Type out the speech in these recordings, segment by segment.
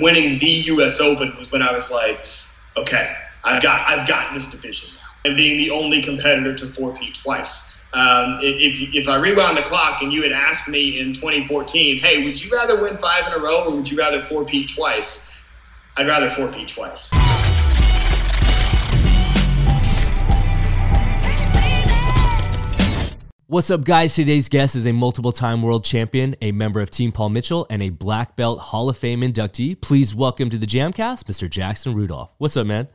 winning the U.S. Open was when I was like, okay, I've got I've got this division now, and being the only competitor to four-peat twice. Um, if, if I rewound the clock and you had asked me in 2014, hey, would you rather win five in a row or would you rather four-peat twice? I'd rather four-peat twice. What's up, guys? Today's guest is a multiple time world champion, a member of Team Paul Mitchell, and a black belt Hall of Fame inductee. Please welcome to the Jamcast, Mr. Jackson Rudolph. What's up, man?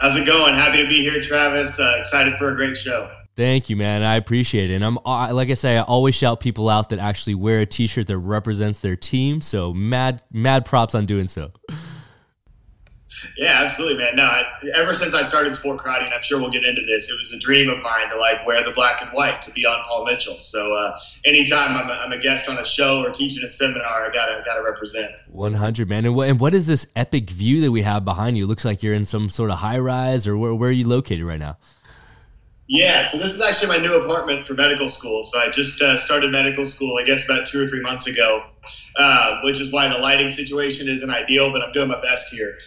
How's it going? Happy to be here, Travis. Uh, excited for a great show. Thank you, man. I appreciate it. And I'm like I say, I always shout people out that actually wear a T-shirt that represents their team. So mad, mad props on doing so. Yeah, absolutely, man. No, I, ever since I started sport karate, and I'm sure we'll get into this, it was a dream of mine to like wear the black and white to be on Paul Mitchell. So uh, anytime I'm a, I'm a guest on a show or teaching a seminar, I gotta gotta represent. 100, man. And what, and what is this epic view that we have behind you? It looks like you're in some sort of high rise, or where, where are you located right now? Yeah, so this is actually my new apartment for medical school. So I just uh, started medical school, I guess, about two or three months ago, uh, which is why the lighting situation isn't ideal, but I'm doing my best here.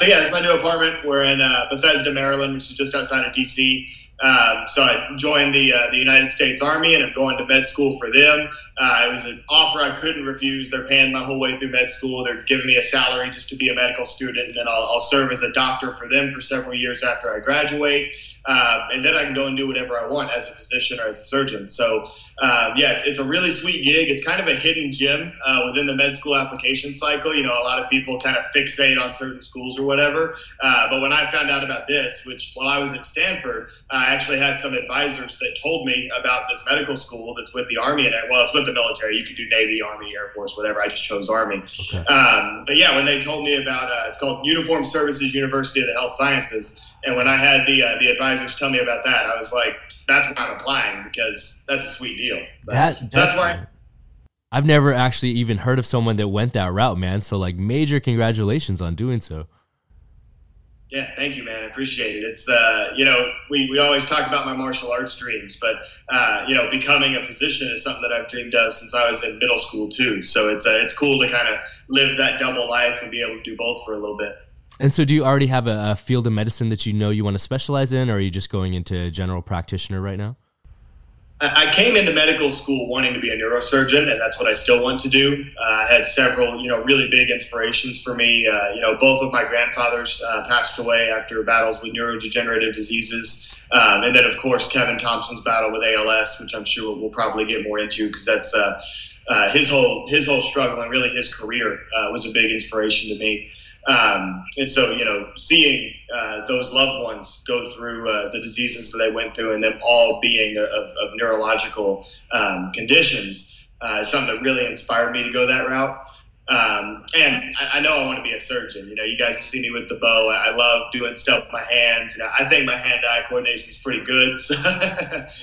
So yeah, it's my new apartment. We're in uh, Bethesda, Maryland, which is just outside of DC. Um, so I joined the uh, the United States Army, and I'm going to med school for them. Uh, it was an offer I couldn't refuse. They're paying my whole way through med school. They're giving me a salary just to be a medical student, and then I'll, I'll serve as a doctor for them for several years after I graduate. Uh, and then I can go and do whatever I want as a physician or as a surgeon. So, uh, yeah, it's a really sweet gig. It's kind of a hidden gem uh, within the med school application cycle. You know, a lot of people kind of fixate on certain schools or whatever. Uh, but when I found out about this, which while I was at Stanford, I actually had some advisors that told me about this medical school that's with the Army, and well, it's with the military. You could do Navy, Army, Air Force, whatever. I just chose Army. Okay. Um, but yeah, when they told me about uh, it's called Uniform Services University of the Health Sciences, and when I had the uh, the advisors tell me about that, I was like, that's why I'm applying because that's a sweet deal. But, that, that's, so that's why. I've never actually even heard of someone that went that route, man. So like, major congratulations on doing so. Yeah, thank you, man. I appreciate it. It's uh, you know, we, we always talk about my martial arts dreams, but uh, you know, becoming a physician is something that I've dreamed of since I was in middle school too. So it's uh, it's cool to kind of live that double life and be able to do both for a little bit. And so, do you already have a, a field of medicine that you know you want to specialize in, or are you just going into general practitioner right now? I came into medical school wanting to be a neurosurgeon, and that's what I still want to do. Uh, I had several, you know, really big inspirations for me. Uh, you know, both of my grandfathers uh, passed away after battles with neurodegenerative diseases, um, and then of course Kevin Thompson's battle with ALS, which I'm sure we'll probably get more into because that's uh, uh, his whole his whole struggle and really his career uh, was a big inspiration to me. Um, and so, you know, seeing uh, those loved ones go through uh, the diseases that they went through and them all being of, of neurological um, conditions uh, is something that really inspired me to go that route. Um, and I, I, know I want to be a surgeon. You know, you guys see me with the bow. I, love doing stuff with my hands. You know, I think my hand-eye coordination is pretty good. So,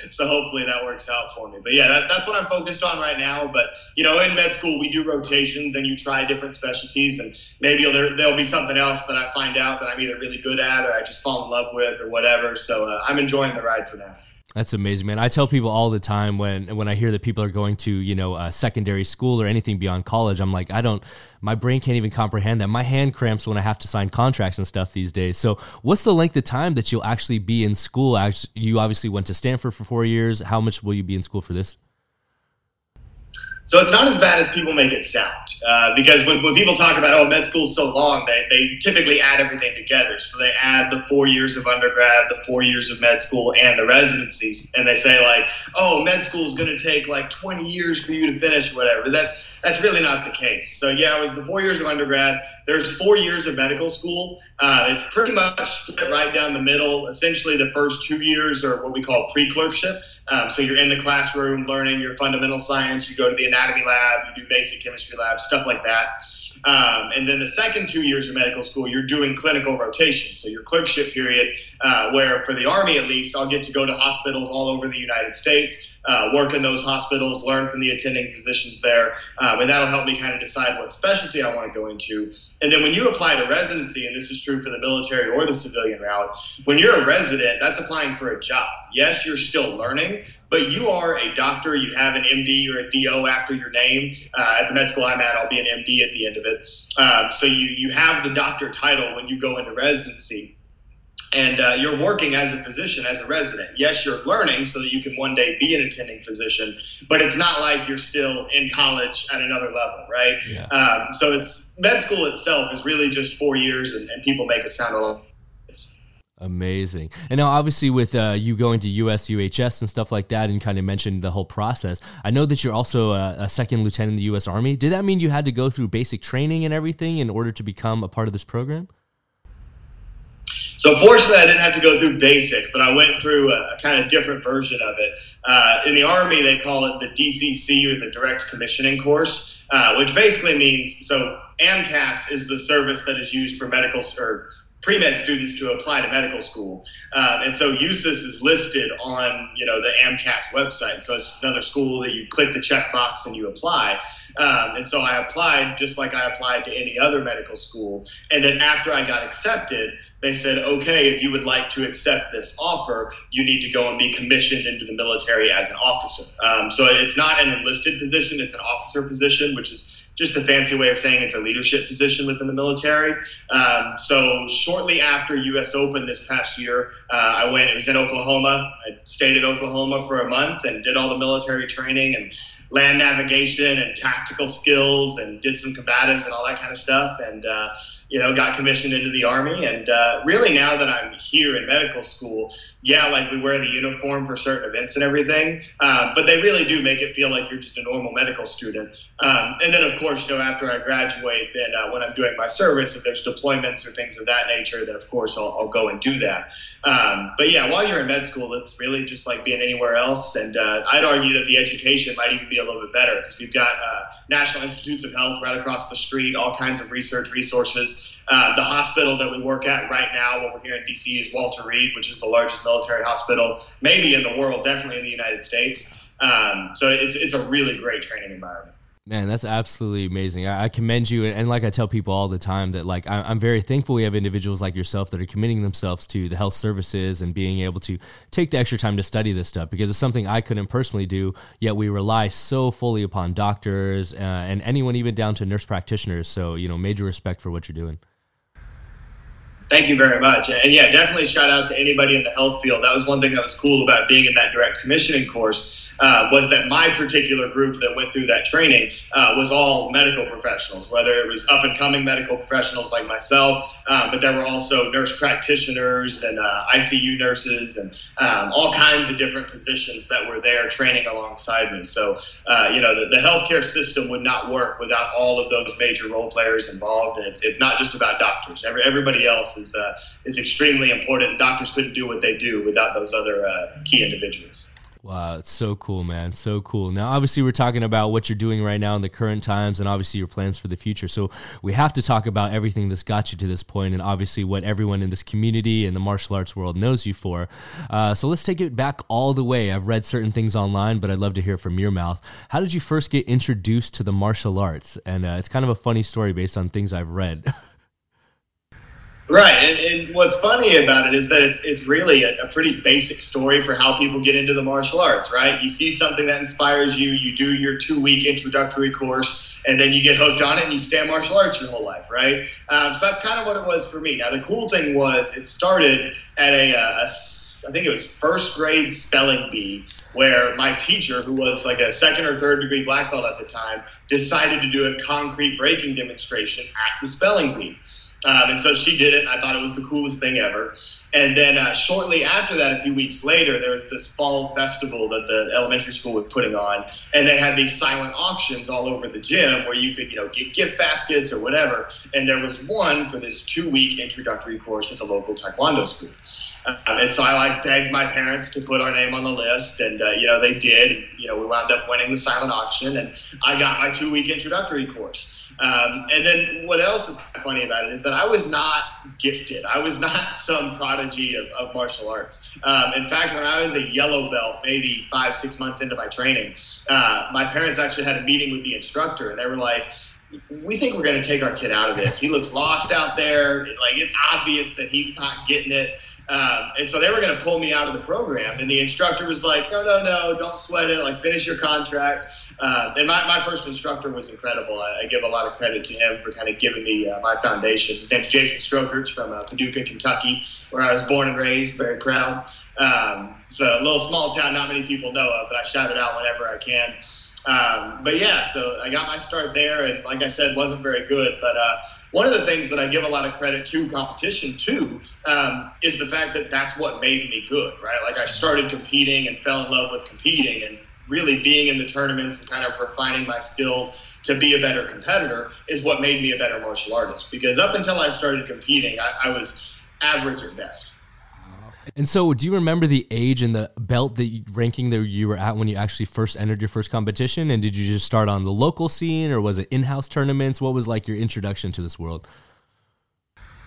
so, hopefully that works out for me. But yeah, that, that's what I'm focused on right now. But you know, in med school we do rotations and you try different specialties, and maybe there, there'll be something else that I find out that I'm either really good at or I just fall in love with or whatever. So uh, I'm enjoying the ride for now. That's amazing, man. I tell people all the time when when I hear that people are going to you know a secondary school or anything beyond college, I'm like, I don't. My brain can't even comprehend that. My hand cramps when I have to sign contracts and stuff these days. So, what's the length of time that you'll actually be in school? You obviously went to Stanford for four years. How much will you be in school for this? So it's not as bad as people make it sound. Uh, because when, when people talk about, oh, med school's so long, they, they typically add everything together. So they add the four years of undergrad, the four years of med school, and the residencies. And they say, like, oh, med school is going to take like 20 years for you to finish, whatever. That's, that's really not the case. So yeah, it was the four years of undergrad. There's four years of medical school. Uh, it's pretty much split right down the middle. Essentially, the first two years are what we call pre-clerkship. Um, so you're in the classroom learning your fundamental science. You go to the anatomy lab, you do basic chemistry lab, stuff like that. Um, and then the second two years of medical school, you're doing clinical rotation. So your clerkship period, uh, where for the Army at least, I'll get to go to hospitals all over the United States, uh, work in those hospitals, learn from the attending physicians there, um, and that'll help me kind of decide what specialty I want to go into. And then when you apply to residency, and this is true for the military or the civilian route, when you're a resident, that's applying for a job. Yes, you're still learning, but you are a doctor. You have an MD or a DO after your name. Uh, at the med school I'm at, I'll be an MD at the end of it. Um, so you you have the doctor title when you go into residency and uh, you're working as a physician as a resident yes you're learning so that you can one day be an attending physician but it's not like you're still in college at another level right yeah. um, so it's med school itself is really just four years and, and people make it sound a lot Amazing. And now, obviously, with uh, you going to USUHS and stuff like that, and kind of mentioned the whole process, I know that you're also a, a, second lieutenant in the US Army. Did that mean you had to go through basic training and everything in order to become a part of this program? So fortunately, I didn't have to go through basic, but I went through a, a kind of different version of it. Uh, in the Army, they call it the DCC or the Direct Commissioning Course, uh, which basically means so AMCAS is the service that is used for medical or pre-med students to apply to medical school. Um, and so USUHS is listed on, you know, the AMCAS website. So it's another school that you click the checkbox and you apply. Um, and so I applied just like I applied to any other medical school. And then after I got accepted, they said, okay, if you would like to accept this offer, you need to go and be commissioned into the military as an officer. Um, so it's not an enlisted position, it's an officer position, which is just a fancy way of saying it's a leadership position within the military. Um, so shortly after U.S. Open this past year, uh, I went. It was in Oklahoma. I stayed in Oklahoma for a month and did all the military training and land navigation and tactical skills and did some combatives and all that kind of stuff. And uh, you know, got commissioned into the army. And uh, really, now that I'm here in medical school, yeah, like we wear the uniform for certain events and everything, uh, but they really do make it feel like you're just a normal medical student. Um, and then, of course, you know, after I graduate, then uh, when I'm doing my service, if there's deployments or things of that nature, then of course I'll, I'll go and do that. Um, but yeah, while you're in med school, it's really just like being anywhere else. And uh, I'd argue that the education might even be a little bit better because we've got uh, National Institutes of Health right across the street, all kinds of research resources. Uh, the hospital that we work at right now, when we're here in DC, is Walter Reed, which is the largest military hospital, maybe in the world, definitely in the United States. Um, so it's it's a really great training environment. Man, that's absolutely amazing. I, I commend you, and, and, like I tell people all the time, that like I, am very thankful we have individuals like yourself that are committing themselves to the health services and being able to take the extra time to study this stuff because it's something I couldn't personally do. Yet we rely so fully upon doctors uh, and anyone even down to nurse practitioners. So you know, major respect for what you're doing. Thank you very much. And yeah, definitely shout out to anybody in the health field. That was one thing that was cool about being in that direct commissioning course uh, was that my particular group that went through that training uh, was all medical professionals, whether it was up and coming medical professionals like myself, uh, but there were also nurse practitioners and uh, ICU nurses and um, all kinds of different positions that were there training alongside me. So, uh, you know, the, the healthcare system would not work without all of those major role players involved. And it's, it's not just about doctors. Every, everybody else is, is extremely important. Doctors couldn't do what they do without those other key individuals. Wow, it's so cool, man. So cool. Now, obviously, we're talking about what you're doing right now in the current times and obviously your plans for the future. So, we have to talk about everything that's got you to this point and obviously what everyone in this community and the martial arts world knows you for. Uh, so, let's take it back all the way. I've read certain things online, but I'd love to hear from your mouth. How did you first get introduced to the martial arts? And uh, it's kind of a funny story based on things I've read. Right, and, and, what's funny about it is that it's it's really a, a, pretty basic story for how people get into the martial arts. Right, you see something that inspires you, you do your two week introductory course, and then you get hooked on it, and you stay in martial arts your whole life. Right, um, so that's kind of what it was for me. Now the cool thing was it started at a, a, a I think it was first grade spelling bee, where my teacher, who was like a second or third degree black belt at the time, decided to do a concrete breaking demonstration at the spelling bee. Um, and so she did it. I thought it was the coolest thing ever. And then uh, shortly after that, a few weeks later, there was this fall festival that the elementary school was putting on, and they had these silent auctions all over the gym where you could, you know, get gift baskets or whatever. And there was one for this two-week introductory course at the local taekwondo school. Um, and so I like begged my parents to put our name on the list, and uh, you know they did. You know we wound up winning the silent auction, and I got my two-week introductory course. Um, and then what else is funny about it is that I was not gifted. I was not some prodigy of, of martial arts. Um, in fact, when I was a yellow belt, maybe five, six months into my training, uh, my parents actually had a meeting with the instructor, and they were like, we think we're going to take our kid out of this. He looks lost out there. Like it's obvious that he's not getting it. Um, and so they were going to pull me out of the program. And the instructor was like, no, no, no, don't sweat it. Like, finish your contract. Uh, and my, my first instructor was incredible. I, I, give a lot of credit to him for kind of giving me uh, my foundation. His name's Jason Strokerts from uh, Paducah, Kentucky, where I was born and raised. Very proud. Um, so a little small town, not many people know of, but I shout it out whenever I can. Um, but yeah, so I got my start there, and like I said, wasn't very good, but uh, one of the things that I give a lot of credit to competition too um, is the fact that that's what made me good, right? Like I started competing and fell in love with competing and really being in the tournaments and kind of refining my skills to be a better competitor is what made me a better martial artist. Because up until I started competing, I, I was average at best. And so, do you remember the age and the belt that you, ranking that you were at when you actually first entered your first competition? And did you just start on the local scene, or was it in-house tournaments? What was like your introduction to this world?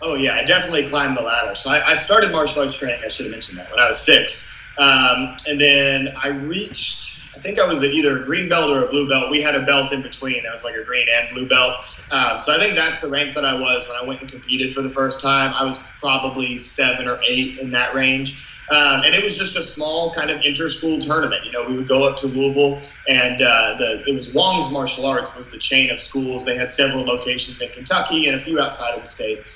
Oh yeah, I definitely climbed the ladder. So I, I started martial arts training. I should have mentioned that when I was six, um, and then I reached I think I was either a green belt or a blue belt. We had a belt in between. I was like a green and blue belt. Um, so I think that's the rank that I was when I went and competed for the first time. I was probably seven or eight in that range. Um, and it was just a small kind of inter-school tournament. You know, we would go up to Louisville, and uh, the it was Wong's Martial Arts was the chain of schools. They had several locations in Kentucky and a few outside of the state,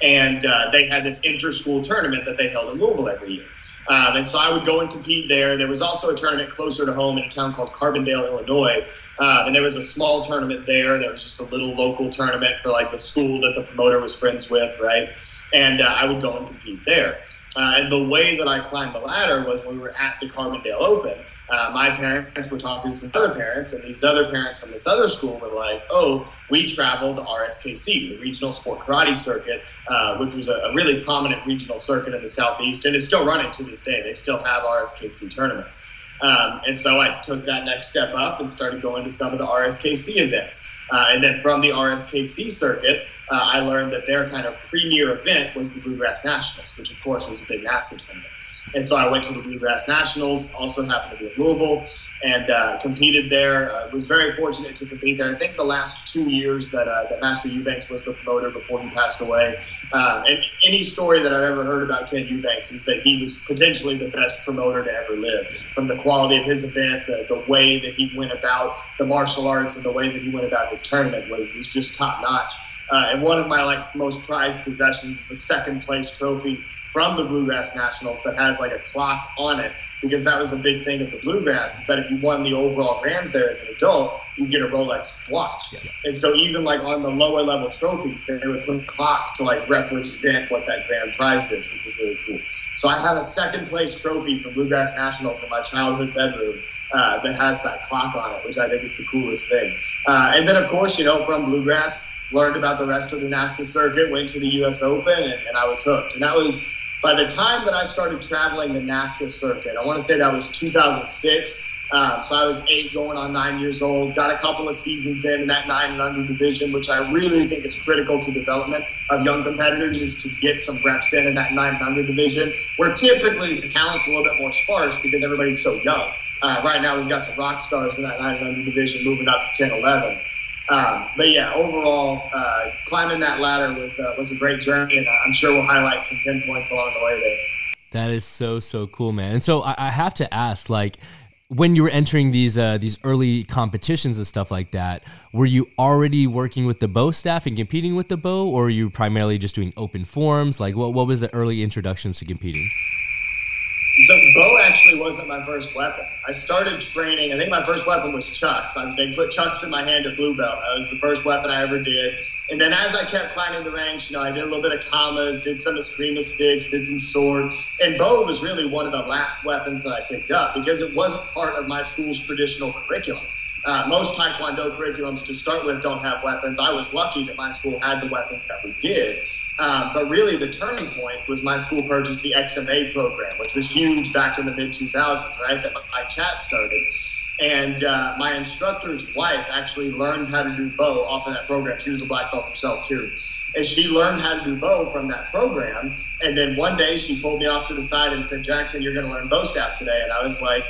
and uh, they had this inter-school tournament that they held in Louisville every year. Um, and so I would go and compete there. There was also a tournament closer to home in a town called Carbondale, Illinois. Um, and there was a small tournament there. that was just a little local tournament for like the school that the promoter was friends with, right? And uh, I would go and compete there. Uh, and the way that I climbed the ladder was when we were at the Carbondale Open uh, my parents were talking to some other parents, and these other parents from this other school were like, "Oh, we traveled to RSKC, the Regional Sport Karate Circuit, uh, which was a, a, really prominent regional circuit in the southeast, and is still running to this day. They still have RSKC tournaments." Um, and so I took that next step up and started going to some of the RSKC events. Uh, and then from the RSKC circuit, uh, I learned that their kind of premier event was the Bluegrass Nationals, which of course was a big NASKA tournament. And so I went to the Bluegrass Nationals, also happened to be in Louisville, and uh, competed there. Uh, was very fortunate to compete there. I think the last two years that, uh, that Master Eubanks was the promoter before he passed away. Uh, and any story that I've ever heard about Ken Eubanks is that he was potentially the best promoter to ever live. From the quality of his event, the, the way that he went about the martial arts, and the way that he went about his tournament was, was just top notch. Uh, and one of my like most prized possessions is a second place trophy from the Bluegrass Nationals that has like a clock on it because that was a big thing of the Bluegrass is that if you won the overall grands there as an adult, you get a Rolex watch. Yeah. And so even like on the lower level trophies, they would put a clock to like represent what that grand prize is, which was really cool. So I have a second place trophy from Bluegrass Nationals in my childhood bedroom uh, that has that clock on it, which I think is the coolest thing. Uh, and then of course, you know, from Bluegrass, learned about the rest of the NASKA circuit, went to the U.S. Open, and, and I was hooked. And that was by the time that I started traveling the NASKA circuit, I want to say that was 2006. Um, so I was eight, going on nine years old. Got a couple of seasons in in that nine and under division, which I really think is critical to development of young competitors, is to get some reps in in that nine and under division, where typically the talent's a little bit more sparse because everybody's so young. Uh, right now, we've got some rock stars in that nine and under division moving up to 10, 11. Um, but yeah, overall, uh, climbing that ladder was uh, was a great journey, and I'm sure we'll highlight some pinpoints along the way there. That is so so cool, man. And so I, I have to ask, like, when you were entering these uh, these early competitions and stuff like that, were you already working with the bow staff and competing with the bow, or were you primarily just doing open forms? Like, what what was the early introductions to competing? Bow actually wasn't my first weapon. I started training. I think my first weapon was chucks. I, they put chucks in my hand at blue belt. That was the first weapon I ever did. And then as I kept climbing the ranks, you know, I did a little bit of kamas, did some eskrima sticks, did some sword. And bow was really one of the last weapons that I picked up because it wasn't part of my school's traditional curriculum. Uh, most Taekwondo curriculums to start with don't have weapons. I was lucky that my school had the weapons that we did. Um, but really, the turning point was my school purchased the XMA program, which was huge back in the mid 2000s, right? That my chat started. And uh, my instructor's wife actually learned how to do bow off of that program. She was a black belt herself, too. And she learned how to do bow from that program. And then one day she pulled me off to the side and said, Jackson, you're going to learn bow staff today. And I was like,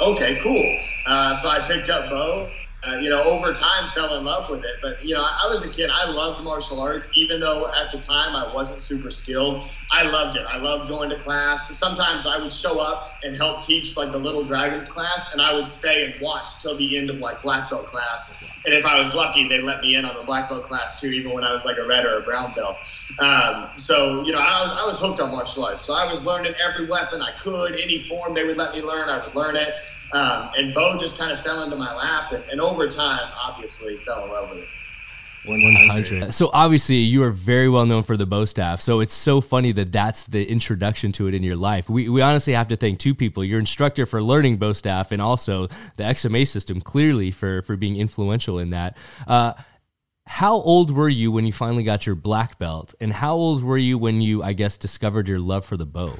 okay, cool. Uh, so I picked up bow. Uh, you know, over time fell in love with it. But, you know, I, I was a kid. I loved martial arts, even though at the time I wasn't super skilled. I loved it. I loved going to class. Sometimes I would show up and help teach like the Little Dragons class, and I would stay and watch till the end of like black belt class. And if I was lucky, they let me in on the black belt class too, even when I was like a red or a brown belt. Um, so, you know, I was, I was hooked on martial arts. So I was learning every weapon I could, any form they would let me learn, I would learn it. Um, and Bo just kind of fell into my lap, and, and over time, obviously, fell in love with it. 100. So obviously you are very well known for the bow staff. So it's so funny that that's the introduction to it in your life. We, we honestly have to thank two people, your instructor for learning bow staff and also the XMA system clearly for, for being influential in that. Uh, how old were you when you finally got your black belt and how old were you when you, I guess, discovered your love for the bow?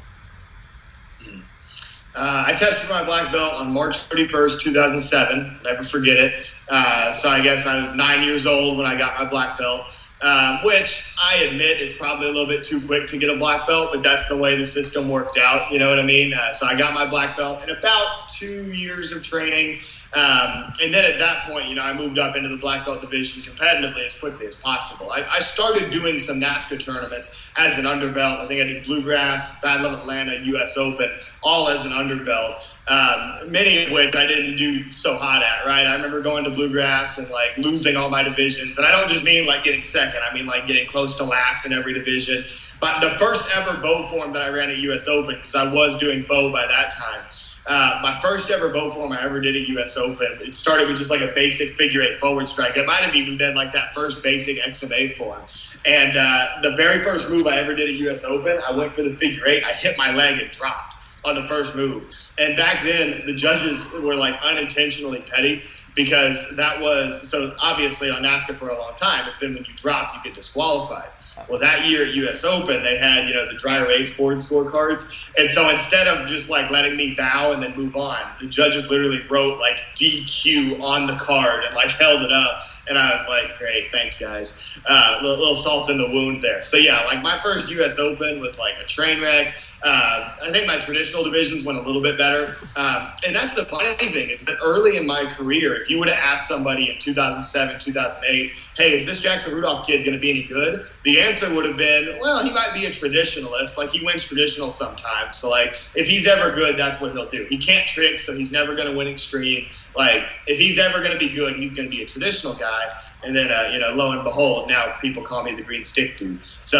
Uh, I tested my black belt on March 31st, 2007. Never forget it. Uh, so I guess I was nine years old when I got my black belt, um, which I admit is probably a little bit too quick to get a black belt, but that's the way the system worked out. You know what I mean? Uh, so I got my black belt in about two years of training. Um, and then at that point, you know, I moved up into the black belt division competitively as quickly as possible. I, I started doing some NASKA tournaments as an underbelt. I think I did Bluegrass, Battle of Atlanta, U.S. Open, all as an underbelt. Um, many of which I didn't do so hot at, right? I remember going to Bluegrass and like losing all my divisions. And I don't just mean like getting second, I mean like getting close to last in every division. But the first ever bow form that I ran at US Open, because I was doing bow by that time, uh, my first ever bow form I ever did at US Open, it started with just like a basic figure eight forward strike. It might have even been like that first basic XMA form. And uh, the very first move I ever did at US Open, I went for the figure eight. I hit my leg and dropped on the first move. And back then, the judges were like unintentionally petty because that was so obviously on NASKA for a long time. It's been when you drop, you get disqualified. Well, that year at U.S. Open, they had you know the dry erase board scorecards, and so instead of just like letting me bow and then move on, the judges literally wrote like DQ on the card and like held it up. And I was like, great, thanks, guys. Uh, little, little salt in the wound there. So, yeah, like my first U.S. Open was like a train wreck. Uh, I think my traditional divisions went a little bit better. Um, and that's the funny thing is that early in my career, if you would have asked somebody in 2007, 2008, hey, is this Jackson Rudolph kid going to be any good? The answer would have been, well, he might be a traditionalist. Like he wins traditional sometimes. So like if he's ever good, that's what he'll do. He can't trick, so he's never going to win extreme. Like if he's ever going to be good, he's going to be a traditional guy. And then, uh, you know, lo and behold, now people call me the green stick dude. So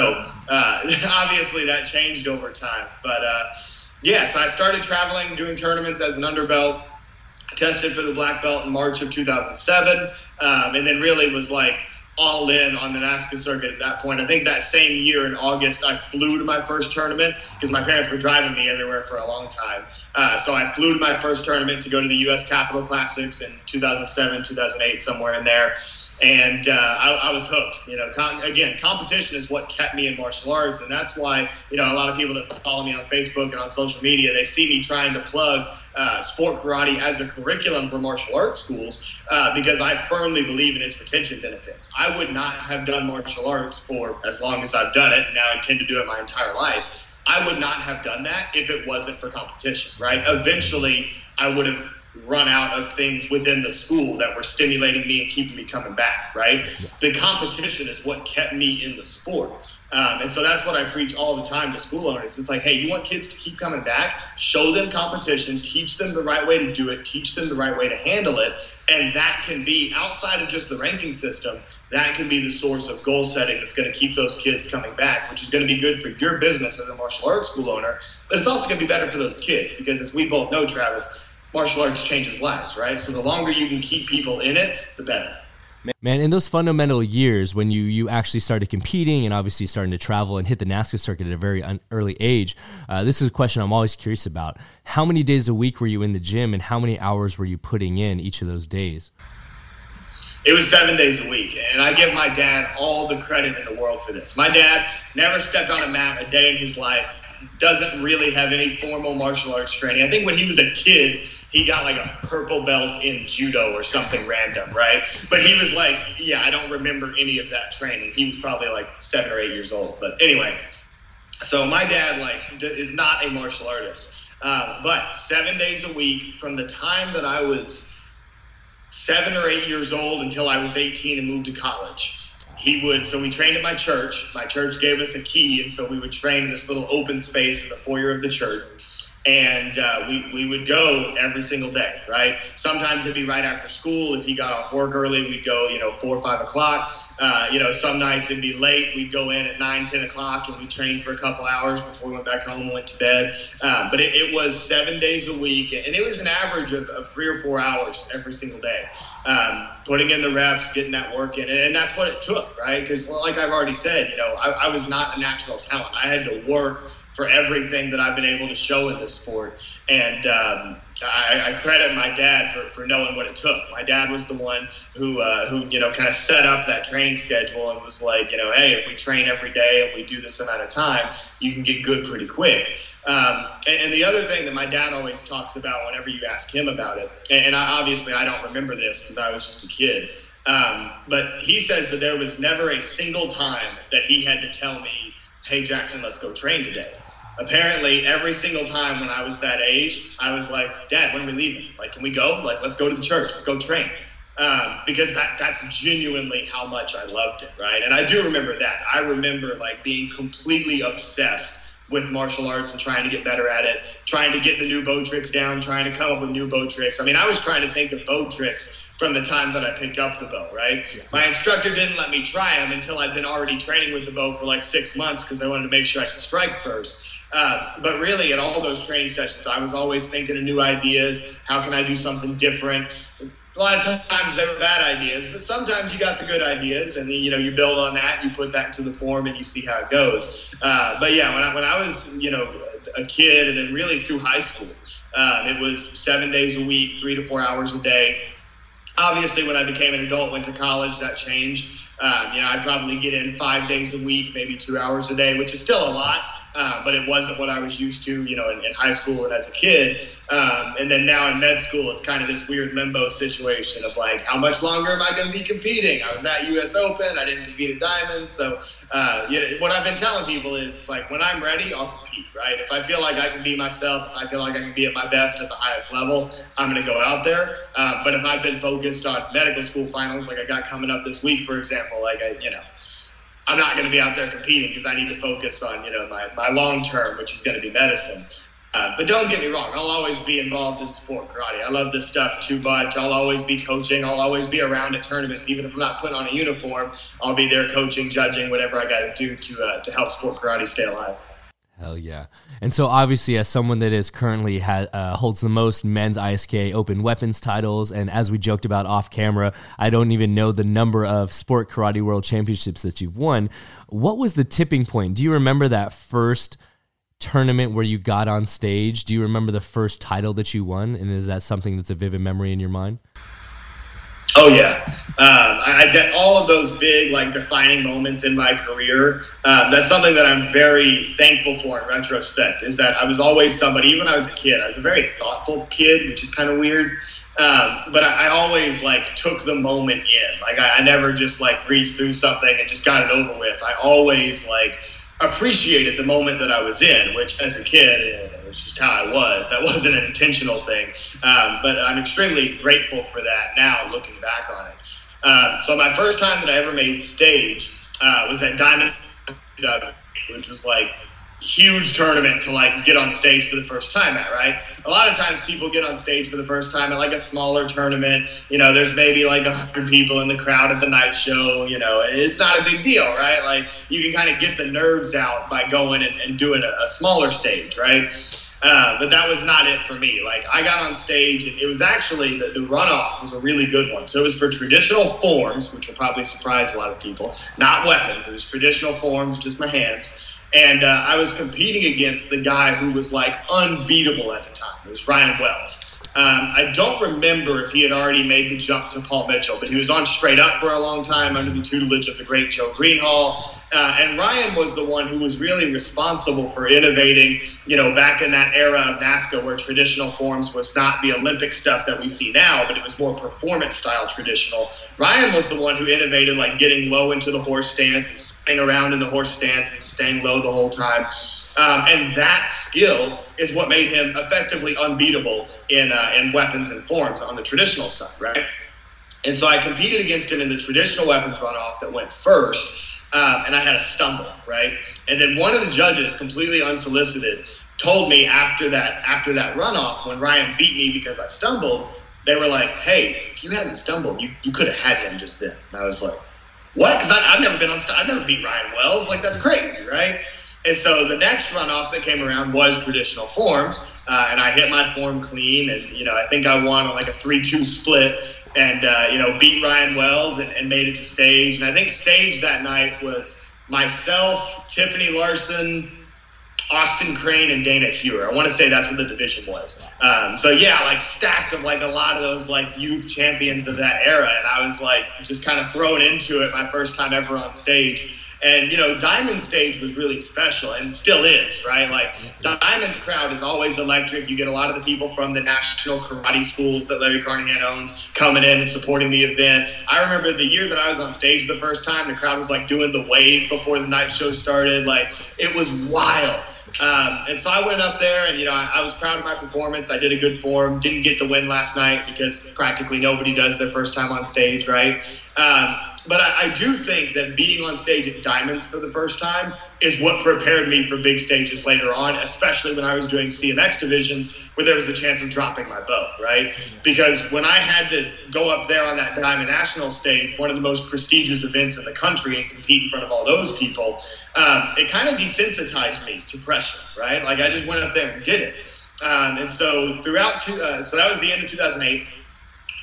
uh, obviously that changed over time. But uh, yeah, so I started traveling, doing tournaments as an underbelt. Tested for the black belt in March of 2007, um, and then really was like all in on the NASKA circuit at that point. I think that same year in August, I flew to my first tournament because my parents were driving me everywhere for a long time. Uh, so I flew to my first tournament to go to the U.S. Capital Classics in 2007, 2008, somewhere in there and uh, I, I, was hooked. You know, again, competition is what kept me in martial arts, and that's why you know a lot of people that follow me on Facebook and on social media they see me trying to plug uh, sport karate as a curriculum for martial arts schools uh, because I firmly believe in its retention benefits. I would not have done martial arts for as long as I've done it, and now I intend to do it my entire life. I would not have done that if it wasn't for competition, right? Eventually, I would have run out of things within the school that were stimulating me and keeping me coming back, right? The competition is what kept me in the sport. Um, and so that's what I preach all the time to school owners. It's like, hey, you want kids to keep coming back? Show them competition, teach them the right way to do it, teach them the right way to handle it. And that can be outside of just the ranking system, that can be the source of goal setting that's going to keep those kids coming back, which is going to be good for your business as a martial arts school owner. But it's also going to be better for those kids because, as we both know, Travis, martial arts changes lives, right? So the longer you can keep people in it, the better. Man, in those fundamental years when you you actually started competing and obviously starting to travel and hit the NASKA circuit at a very un- early age, uh, this is a question I'm always curious about. How many days a week were you in the gym, and how many hours were you putting in each of those days? It was seven days a week, and I give my dad all the credit in the world for this. My dad never stepped on a mat a day in his life. Doesn't really have any formal martial arts training. I think when he was a kid, he got like a purple belt in judo or something random, right? But he was like, yeah, I don't remember any of that training. He was probably like seven or eight years old. But anyway, so my dad like is not a martial artist, uh, but seven days a week from the time that I was seven or eight years old until I was 18 and moved to college. He would, so we trained at my church. My church gave us a key, and so we would train in this little open space in the foyer of the church and uh, we, we would go every single day, right? Sometimes it'd be right after school. If he got off work early, we'd go, you know, four or five o'clock. Uh, you know, some nights it'd be late. We'd go in at nine, ten o'clock, and we trained for a couple hours before we went back home and went to bed. Um, but it, it, was seven days a week, and it was an average of, of three or four hours every single day. Um, putting in the reps, getting that work in, and, and that's what it took, right? Because, like I've already said, you know, I, I was not a natural talent. I had to work for everything that I've been able to show in this sport. And um, I, I, credit my dad for, for knowing what it took. My dad was the one who, uh, who you know, kind of set up that training schedule and was like, you know, hey, if we train every day and we do this amount of time, you can get good pretty quick. Um, and, and, the other thing that my dad always talks about whenever you ask him about it, and, and I, obviously I don't remember this because I was just a kid, um, but he says that there was never a single time that he had to tell me, hey, Jackson, let's go train today apparently every single time when I was that age, I was like, Dad, when are we leaving? Like, can we go? Like, let's go to the church. Let's go train. Um, because that that's genuinely how much I loved it, right? And I do remember that. I remember like being completely obsessed with martial arts and trying to get better at it, trying to get the new bow tricks down, trying to come up with new bow tricks. I mean, I was trying to think of bow tricks from the time that I picked up the bow, right? Yeah. My instructor didn't let me try them until I'd been already training with the bow for like six months because I wanted to make sure I could strike first. Uh, but really, in all those training sessions, I was always thinking of new ideas. How can I do something different? A lot of times they were bad ideas, but sometimes you got the good ideas, and then you know you build on that, you put that into the form, and you see how it goes. Uh, but yeah, when I, when I was you know a kid, and then really through high school, uh, it was seven days a week, three to four hours a day. Obviously, when I became an adult, went to college, that changed. Um, you know, I'd probably get in five days a week, maybe two hours a day, which is still a lot uh, but it wasn't what I was used to, you know, in, in high school and as a kid. Um, and then now in med school, it's kind of this weird limbo situation of like, how much longer am I going to be competing? I was at U.S. Open, I didn't compete at Diamond, so uh, you know, what I've been telling people is, it's like when I'm ready, I'll compete, right? If I feel like I can be myself, I feel like I can be at my best at the highest level, I'm going to go out there. Uh, but if I've been focused on medical school finals, like I got coming up this week, for example, like I, you know I'm not going to be out there competing because I need to focus on you know my, my long term, which is going to be medicine. Uh, but don't get me wrong, I'll always be involved in sport karate. I love this stuff too much. I'll always be coaching. I'll always be around at tournaments, even if I'm not putting on a uniform. I'll be there coaching, judging, whatever I got to do to uh, to help sport karate stay alive. Hell yeah! And so, obviously, as someone that is currently ha- uh, holds the most men's ISKA open weapons titles, and as we joked about off camera, I don't even know the number of sport karate world championships that you've won. What was the tipping point? Do you remember that first tournament where you got on stage? Do you remember the first title that you won? And is that something that's a vivid memory in your mind? Oh yeah, um, I, get all of those big like defining moments in my career. Um, that's something that I'm very thankful for in retrospect. Is that I was always somebody, even when I was a kid, I was a very thoughtful kid, which is kind of weird. Um, but I, I, always like took the moment in. Like I, I never just like breezed through something and just got it over with. I always like appreciated the moment that I was in, which as a kid, it was just how I was. That wasn't an intentional thing. Um, but I'm extremely grateful for that now, looking back on it. Um, so my first time that I ever made stage uh, was at Diamond, which was like huge tournament to like get on stage for the first time at, right? A lot of times people get on stage for the first time at like a smaller tournament. You know, there's maybe like a hundred people in the crowd at the night show, you know, it's not a big deal, right? Like you can kind of get the nerves out by going and, and doing a, a smaller stage, right? Uh, but that was not it for me. Like I got on stage, and it was actually the, the, runoff was a really good one. So it was for traditional forms, which will probably surprise a lot of people. Not weapons. It was traditional forms, just my hands. And uh, I was competing against the guy who was like unbeatable at the time. It was Ryan Wells. Um, I don't remember if he had already made the jump to Paul Mitchell, but he was on straight up for a long time under the tutelage of the great Joe Greenhall. Uh, and Ryan was the one who was really responsible for innovating, you know, back in that era of NASKA where traditional forms was not the Olympic stuff that we see now, but it was more performance style traditional. Ryan was the one who innovated, like getting low into the horse stance and spinning around in the horse stance and staying low the whole time. Um, and that skill is what made him effectively unbeatable in uh, in weapons and forms on the traditional side, right? And so I competed against him in the traditional weapons runoff that went first. Um, and I had a stumble, right? And then one of the judges, completely unsolicited, told me after that after that runoff when Ryan beat me because I stumbled, they were like, "Hey, if you hadn't stumbled, you, you could have had him just then." And I was like, "What?" Because I've never been on, I've never beat Ryan Wells. Like that's crazy, right? And so the next runoff that came around was traditional forms, uh, and I hit my form clean, and you know I think I won on like a three-two split, and uh, you know beat Ryan Wells and, and made it to stage. And I think stage that night was myself, Tiffany Larson, Austin Crane and Dana Hewer. I want to say that's what the division was. Um, so yeah, like stacked of like a lot of those like youth champions of that era, and I was like just kind of thrown into it my first time ever on stage. And you know, Diamond Stage was really special, and still is, right? Like Diamond's crowd is always electric. You get a lot of the people from the national karate schools that Larry Carnahan owns coming in and supporting the event. I remember the year that I was on stage the first time, the crowd was like doing the wave before the night show started. Like it was wild. Um, and so I went up there, and you know, I, I, was proud of my performance. I did a good form. Didn't get the win last night because practically nobody does their first time on stage, right? Um, but I, I, do think that being on stage at Diamonds for the first time is what prepared me for big stages later on, especially when I was doing CMX divisions where there was a chance of dropping my bow, right? Because when I had to go up there on that Diamond National stage, one of the most prestigious events in the country, and compete in front of all those people, um, it kind of desensitized me to pressure, right? Like I just went up there and did it. Um, and so throughout, two, uh, so that was the end of 2008.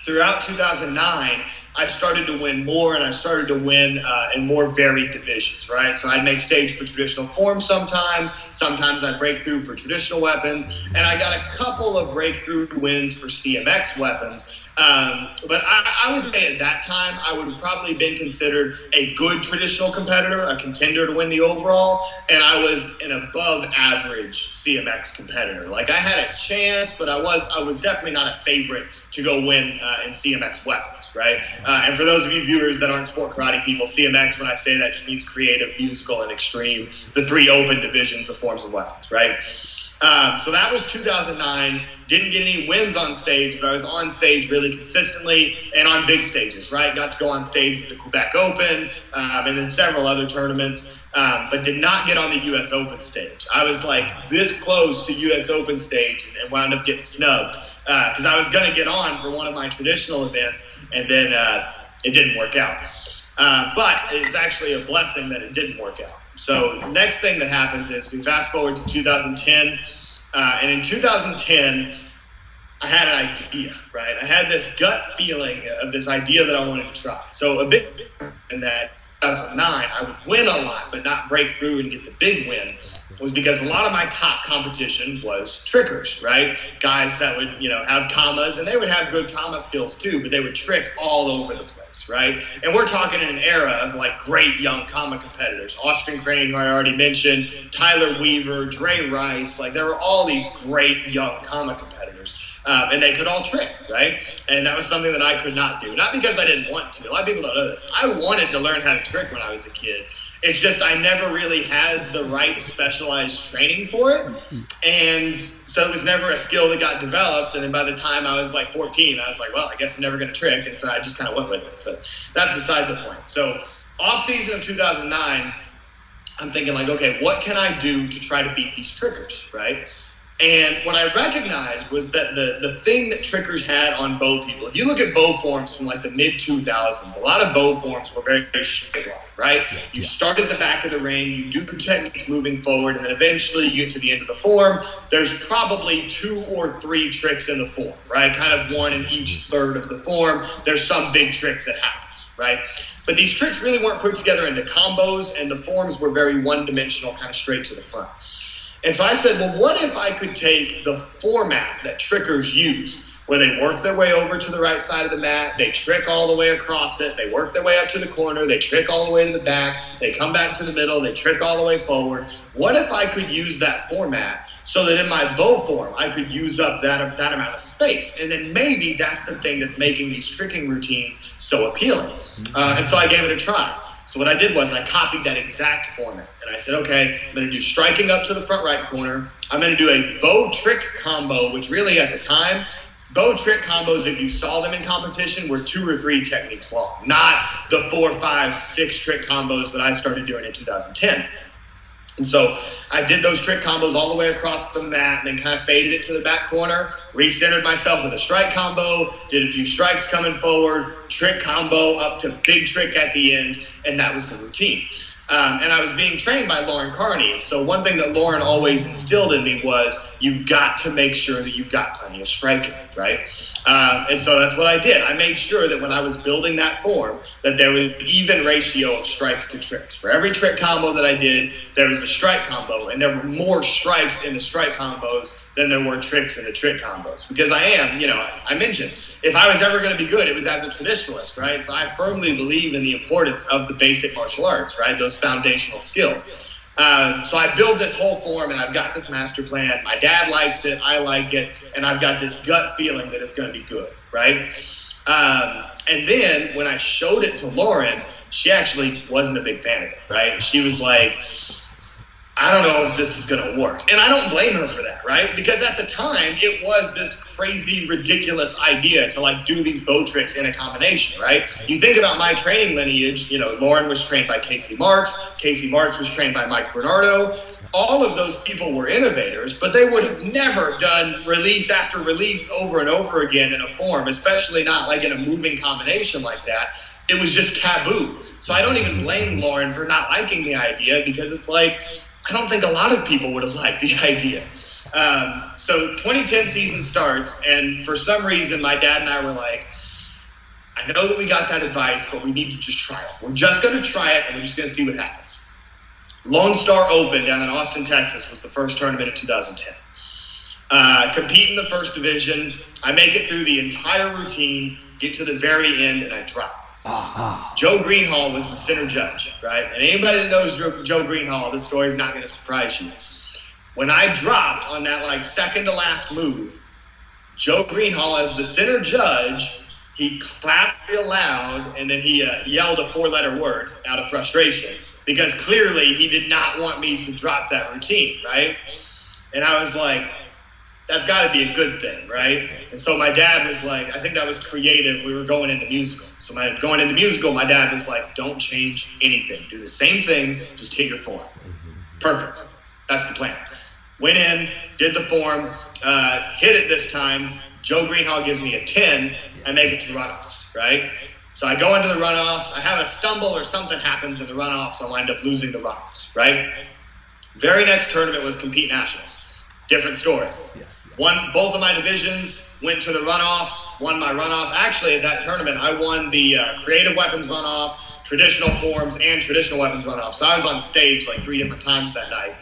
Throughout 2009, I started to win more and I started to win uh, in more varied divisions, right? So I'd make stage for traditional forms sometimes, sometimes I'd break through for traditional weapons, and I got a couple of breakthrough wins for CMX weapons. Um, but I, I, would say at that time, I would have probably been considered a good traditional competitor, a contender to win the overall, and I was an above average CMX competitor. Like I had a chance, but I was I was definitely not a favorite to go win uh, in CMX weapons, right? Uh, and for those of you viewers that aren't sport karate people, CMX, when I say that, means creative, musical, and extreme, the three open divisions of forms of weapons, right? Um, so that was 2009. Didn't get any wins on stage, but I was on stage really consistently and on big stages, right? Got to go on stage at the Quebec Open um, and then several other tournaments, um, but did not get on the U.S. Open stage. I was like this close to U.S. Open stage and wound up getting snubbed because uh, I was going to get on for one of my traditional events and then uh, it didn't work out. Uh, but it's actually a blessing that it didn't work out. So next thing that happens is we fast forward to 2010, uh, and in 2010, I had an idea, right? I had this gut feeling of this idea that I wanted to try. So a bit in that 2009, I would win a lot, but not break through and get the big win was because a lot of my top competition was trickers, right? Guys that would, you know, have kamas and they would have good kama skills too, but they would trick all over the place, right? And we're talking in an era of like great young kama competitors. Austin Crane, who I already mentioned, Tyler Weaver, Dre Rice, like there were all these great young kama competitors. Um, and they could all trick, right? And that was something that I could not do. Not because I didn't want to. A lot of people don't know this. I wanted to learn how to trick when I was a kid. It's just I never really had the right specialized training for it. And so it was never a skill that got developed. And then by the time I was like 14, I was like, well, I guess I'm never going to trick. And so I just kind of went with it. But that's beside the point. So, off season of 2009, I'm thinking, like, okay, what can I do to try to beat these trickers, right? And what I recognized was that the, the thing that trickers had on bow people, if you look at bow forms from like the mid 2000s, a lot of bow forms were very, very straight line, right? Yeah, you start at the back of the ring, you do techniques moving forward, and then eventually you get to the end of the form. There's probably two or three tricks in the form, right? Kind of one in each third of the form. There's some big trick that happens, right? But these tricks really weren't put together into combos, and the forms were very one dimensional, kind of straight to the front. And so I said, well, what if I could take the format that trickers use, where they work their way over to the right side of the mat, they trick all the way across it, they work their way up to the corner, they trick all the way to the back, they come back to the middle, they trick all the way forward. What if I could use that format so that in my bow form I could use up that that amount of space, and then maybe that's the thing that's making these tricking routines so appealing. Uh, and so I gave it a try. So what I did was I copied that exact format. And I said, okay, I'm going to do striking up to the front right corner. I'm going to do a bow trick combo, which really at the time bow trick combos, if you saw them in competition, were two or three techniques long, not the four, five, six trick combos that I started doing in 2010. And so I did those trick combos all the way across the mat and then kind of faded it to the back corner, recentered myself with a strike combo, did a few strikes coming forward, trick combo up to big trick at the end, and that was the routine. Um, and I was being trained by Lauren Carney. And so one thing that Lauren always instilled in me was you've got to make sure that you've got plenty of striking, right? Um, and so that's what I did. I made sure that when I was building that form, that there was an even ratio of strikes to tricks. For every trick combo that I did, there was a strike combo, and there were more strikes in the strike combos than there were tricks in the trick combos. Because I am, you know, I mentioned if I was ever going to be good, it was as a traditionalist, right? So I firmly believe in the importance of the basic martial arts, right? Those foundational skills. Um, so I build this whole form and I've got this master plan. My dad likes it, I like it, and I've got this gut feeling that it's going to be good, right? Um, and then when I showed it to Lauren, she actually wasn't a big fan of it, right? She was like, I don't know if this is going to work. And I don't blame her for that, right? Because at the time, it was this crazy, ridiculous idea to like do these bow tricks in a combination, right? You think about my training lineage, you know, Lauren was trained by Casey Marks, Casey Marks was trained by Mike Bernardo. All of those people were innovators, but they would have never done release after release over and over again in a form, especially not like in a moving combination like that. It was just taboo. So I don't even blame Lauren for not liking the idea because it's like, I don't think a lot of people would have liked the idea. Um, so 2010 season starts, and for some reason, my dad and I were like, I know that we got that advice, but we need to just try it. We're just going to try it, and we're just going to see what happens. Lone Star Open down in Austin, Texas was the first tournament of 2010. Uh, compete in the first division. I make it through the entire routine, get to the very end, and I drop. Oh. Joe Greenhall was the center judge, right? And anybody that knows Joe Greenhall, this story is not going to surprise you. When I dropped on that like second to last move, Joe Greenhall, as the center judge, he clapped real loud and then he uh, yelled a four letter word out of frustration because clearly he did not want me to drop that routine, right? And I was like, that's got to be a good thing, right? And so my dad was like, I think that was creative. We were going into musical. So my going into musical, my dad was like, don't change anything. Do the same thing. Just hit your form. Perfect. That's the plan. Went in, did the form, uh, hit it this time. Joe Greenhall gives me a 10. I make it to runoffs, right? So I go into the runoffs. I have a stumble or something happens in the runoffs. I wind up losing the runoffs, right? Very next tournament was Compete Nationals different story. Yes, yes. Won both of my divisions, went to the runoffs, won my runoff. Actually, at that tournament, I won the uh, creative weapons runoff, traditional forms, and traditional weapons runoff. So I was on stage like three different times that night.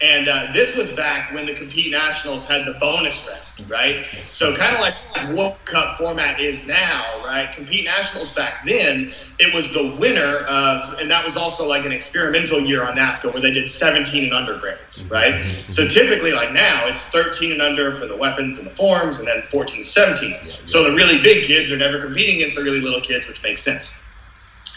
And uh, this was back when the Compete Nationals had the bonus round, right? So kind of like World Cup format is now, right? Compete Nationals back then, it was the winner of, and that was also like an experimental year on NASKA where they did 17 and under grades, right? So typically, like now, it's 13 and under for the weapons and the forms, and then 14 to 17. So the really big kids are never competing against the really little kids, which makes sense.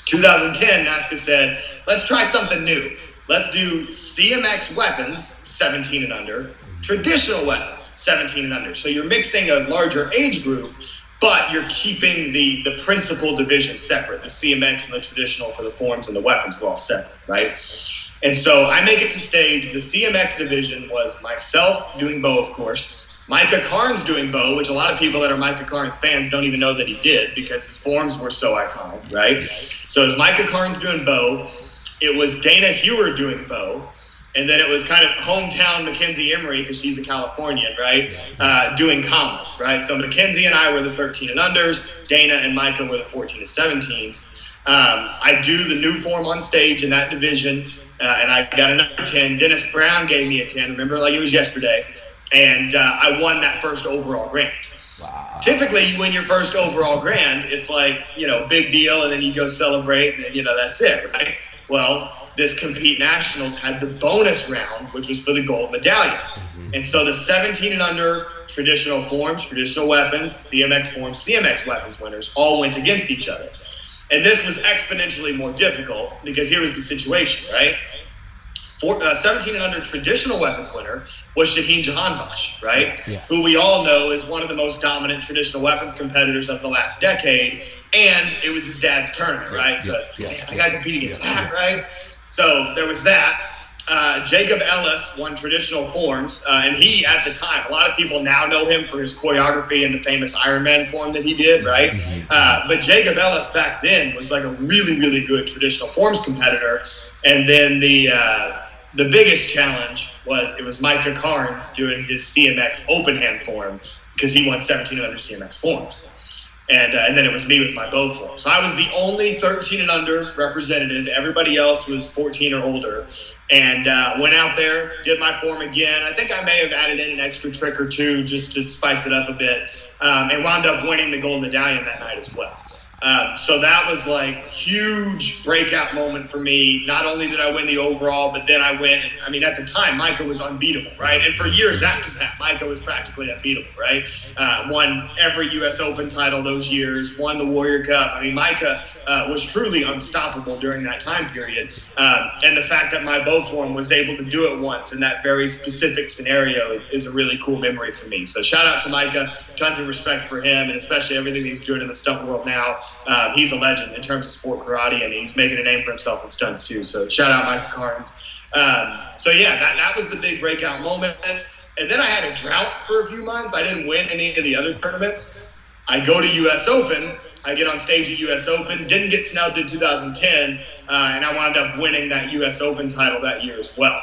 2010, NASKA said, let's try something new. Let's do CMX weapons, 17 and under, traditional weapons, 17 and under. So you're mixing a larger age group, but you're keeping the, the principal division separate. The CMX and the traditional for the forms and the weapons were all separate, right? And so I make it to stage. The CMX division was myself doing bow, of course, Micah Carnes doing bow, which a lot of people that are Micah Carnes fans don't even know that he did because his forms were so iconic, right? So it's Micah Carnes doing bow it was Dana Hewer doing Bo, and then it was kind of hometown Mackenzie Emery because she's a Californian, right? Uh, doing kamas, right? So Mackenzie and I were the 13 and unders. Dana and Micah were the 14 to 17s. Um, I do the new form on stage in that division, uh, and I got another 10. Dennis Brown gave me a 10. Remember, like it was yesterday, and uh, I won that first overall grand. Wow. Typically, you win your first overall grand, it's like you know, big deal, and then you go celebrate, and you know that's it, right? Well, this Compete Nationals had the bonus round, which was for the gold medallion. Mm-hmm. And so the 17 and under traditional forms, traditional weapons, CMX forms, CMX weapons winners all went against each other. And this was exponentially more difficult because here was the situation, right? Four, uh, 17 and under traditional weapons winner was Shaheen Jahanbakhsh, right? Yeah. Who we all know is one of the most dominant traditional weapons competitors of the last decade. And it was his dad's tournament, right? So it's, yeah. man, I got to compete against that, right? So there was that. Uh, Jacob Ellis won traditional forms, uh, and he, at the time, a lot of people now know him for his choreography and the famous Ironman form that he did, right? Mm-hmm. Uh, but Jacob Ellis back then was like a really, really good traditional forms competitor. And then the uh, the biggest challenge was it was Micah Carnes doing his CMX open hand form because he won 1700 CMX forms. And, uh, and then it was me with my bow form. So I was the only 13 and under representative. Everybody else was 14 or older. And uh, went out there, did my form again. I think I may have added in an extra trick or two just to spice it up a bit. Um, and wound up winning the gold medallion that night as well. Um, so that was like huge breakout moment for me. Not only did I win the overall, but then I went. I mean, at the time, Micah was unbeatable, right? And for years after that, Micah was practically unbeatable, right? Uh, won every U.S. Open title those years. Won the Warrior Cup. I mean, Micah uh, was truly unstoppable during that time period. Um, and the fact that my bow form was able to do it once in that very specific scenario is, is a really cool memory for me. So shout out to Micah. Tons of respect for him, and especially everything he's doing in the stunt world now. Um, he's a legend in terms of sport karate, and he's making a name for himself in stunts too. So shout out Michael Carnes. Um, so yeah, that, that was the big breakout moment. And then I had a drought for a few months. I didn't win any of the other tournaments. I go to U.S. Open. I get on stage at U.S. Open. Didn't get snubbed in 2010, uh, and I wound up winning that U.S. Open title that year as well.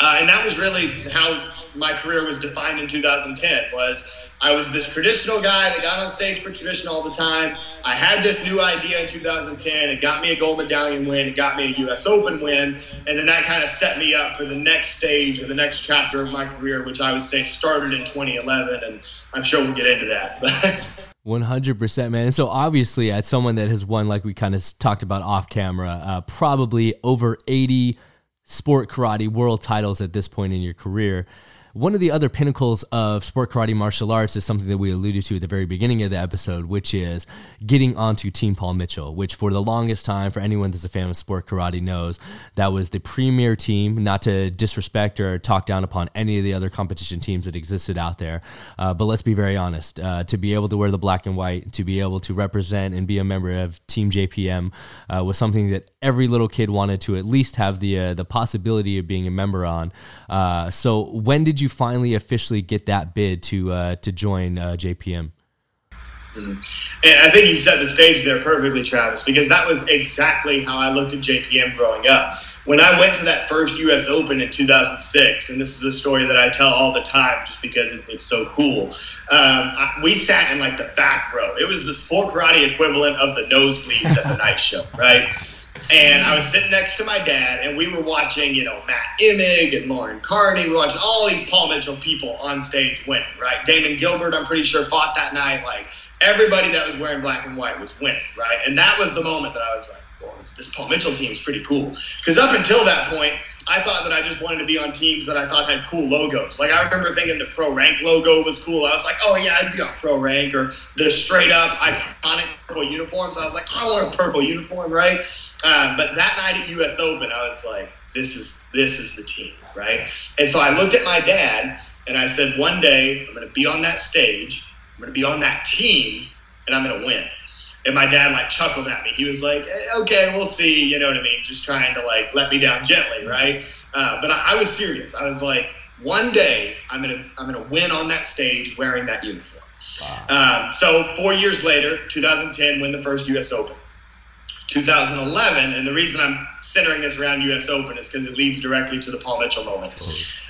Uh, and that was really how my career was defined in 2010. Was I was this traditional guy that got on stage for tradition all the time. I had this new idea in 2010. It got me a gold medallion win. It got me a U.S. Open win. And then that kind of set me up for the next stage or the next chapter of my career, which I would say started in 2011. And I'm sure we'll get into that. 100% man and so obviously as someone that has won like we kind of talked about off camera uh, probably over 80 sport karate world titles at this point in your career one of the other pinnacles of sport karate martial arts is something that we alluded to at the very beginning of the episode, which is getting onto Team Paul Mitchell, which for the longest time, for anyone that's a fan of sport karate knows, that was the premier team, not to disrespect or talk down upon any of the other competition teams that existed out there. Uh, but let's be very honest uh, to be able to wear the black and white, to be able to represent and be a member of Team JPM uh, was something that every little kid wanted to at least have the, uh, the possibility of being a member on. Uh, so when did you finally officially get that bid to uh, to join uh, JPM? Mm-hmm. And I think you set the stage there perfectly, Travis, because that was exactly how I looked at JPM growing up. When I went to that first U.S. Open in 2006, and this is a story that I tell all the time just because it's so cool, um, I, we sat in like the back row. It was the sport karate equivalent of the nosebleeds at the night show, right? And I was sitting next to my dad, and we were watching, you know, Matt Emig and Lauren Carney. We watched all these Paul Mitchell people on stage winning, right? Damon Gilbert, I'm pretty sure, fought that night. Like, everybody that was wearing black and white was winning, right? And that was the moment that I was like, well, this Paul Mitchell team is pretty cool. Because up until that point, I thought that I just wanted to be on teams that I thought had cool logos. Like I remember thinking the Pro Rank logo was cool. I was like, oh yeah, I'd be on Pro Rank or the straight up iconic purple uniforms. I was like, I want a purple uniform, right? Um, but that night at U.S. Open, I was like, this is this is the team, right? And so I looked at my dad and I said, one day I'm going to be on that stage. I'm going to be on that team, and I'm going to win. And my dad like chuckled at me. He was like, "Okay, we'll see." You know what I mean? Just trying to like let me down gently, right? Uh, but I, I, was serious. I was like, "One day, I'm gonna I'm gonna win on that stage wearing that uniform." Wow. Um, so four years later, 2010, win the first U.S. Open. 2011, and the reason I'm centering this around U.S. Open is because it leads directly to the Paul Mitchell moment.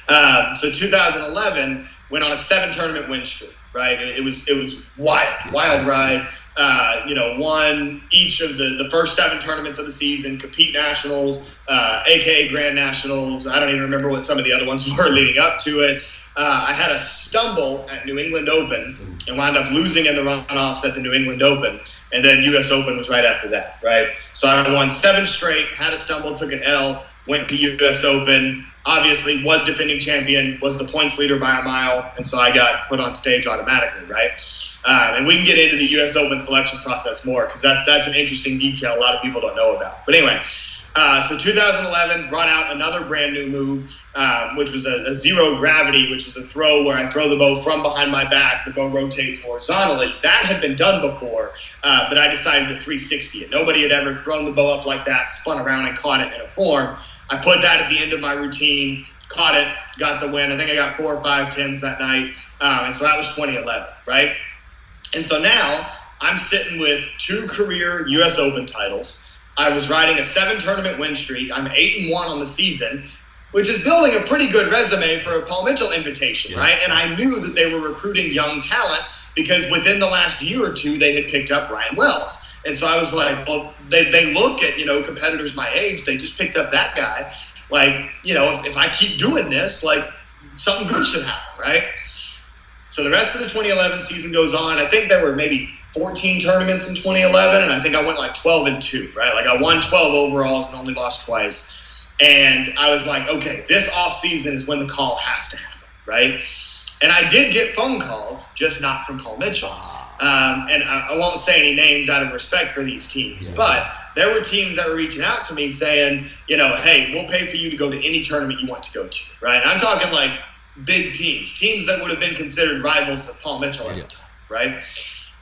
Um, so 2011 went on a seven tournament win streak. Right, it, it was it was wild, wild ride. Uh, you know, won each of the, the first seven tournaments of the season, compete nationals, uh, aka Grand Nationals. I don't even remember what some of the other ones were leading up to it. Uh, I had a stumble at New England Open and wound up losing in the runoffs at the New England Open. And then U.S. Open was right after that, right? So I won seven straight, had a stumble, took an L, went to U.S. Open, obviously was defending champion, was the points leader by a mile, and so I got put on stage automatically, right? Um, and we can get into the U.S. Open selection process more because that, that's an interesting detail a lot of people don't know about. But anyway, Uh, so 2011 brought out another brand new move, uh, which was a, a, zero gravity, which is a throw where I throw the bow from behind my back. The bow rotates horizontally. That had been done before, uh, but I decided to 360 it. Nobody had ever thrown the bow up like that, spun around and caught it in a form. I put that at the end of my routine, caught it, got the win. I think I got four or five tens that night, um, and so that was 2011, right? And so now I'm sitting with two career U.S. Open titles. I was riding a seven tournament win streak. I'm eight and one on the season, which is building a pretty good resume for a Paul Mitchell invitation, yeah. right? And I knew that they were recruiting young talent because within the last year or two, they had picked up Ryan Wells. And so I was like, well, they, they look at, you know, competitors my age, they just picked up that guy. Like, you know, if, if I keep doing this, like something good should happen, right? So the rest of the 2011 season goes on. I think there were maybe 14 tournaments in 2011, and I think I went like 12 and 2, right? Like I won 12 overalls and only lost twice. And I was like, okay, this off season is when the call has to happen, right? And I did get phone calls, just not from Paul Mitchell. Um, and I, I, won't say any names out of respect for these teams, yeah. but there were teams that were reaching out to me saying, you know, hey, we'll pay for you to go to any tournament you want to go to, right? And I'm talking like big teams, teams that would have been considered rivals of Paul Mitchell at yeah. the time, right?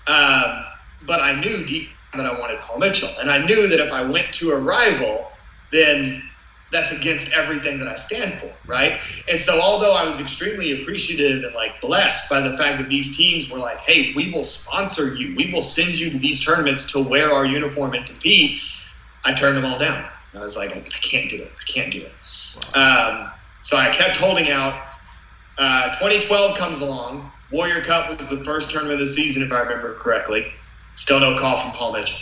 Um, but I knew deep that I wanted Paul Mitchell, and I knew that if I went to a rival, then that's against everything that I stand for, right? And so, although I was extremely appreciative and like blessed by the fact that these teams were like, "Hey, we will sponsor you, we will send you to these tournaments to wear our uniform and compete," I turned them all down. I was like, "I, can't do it. I can't do it." Wow. Um, so I kept holding out. Uh, 2012 comes along. Warrior Cup was the first tournament of the season, if I remember correctly. Still no call from Paul Mitchell.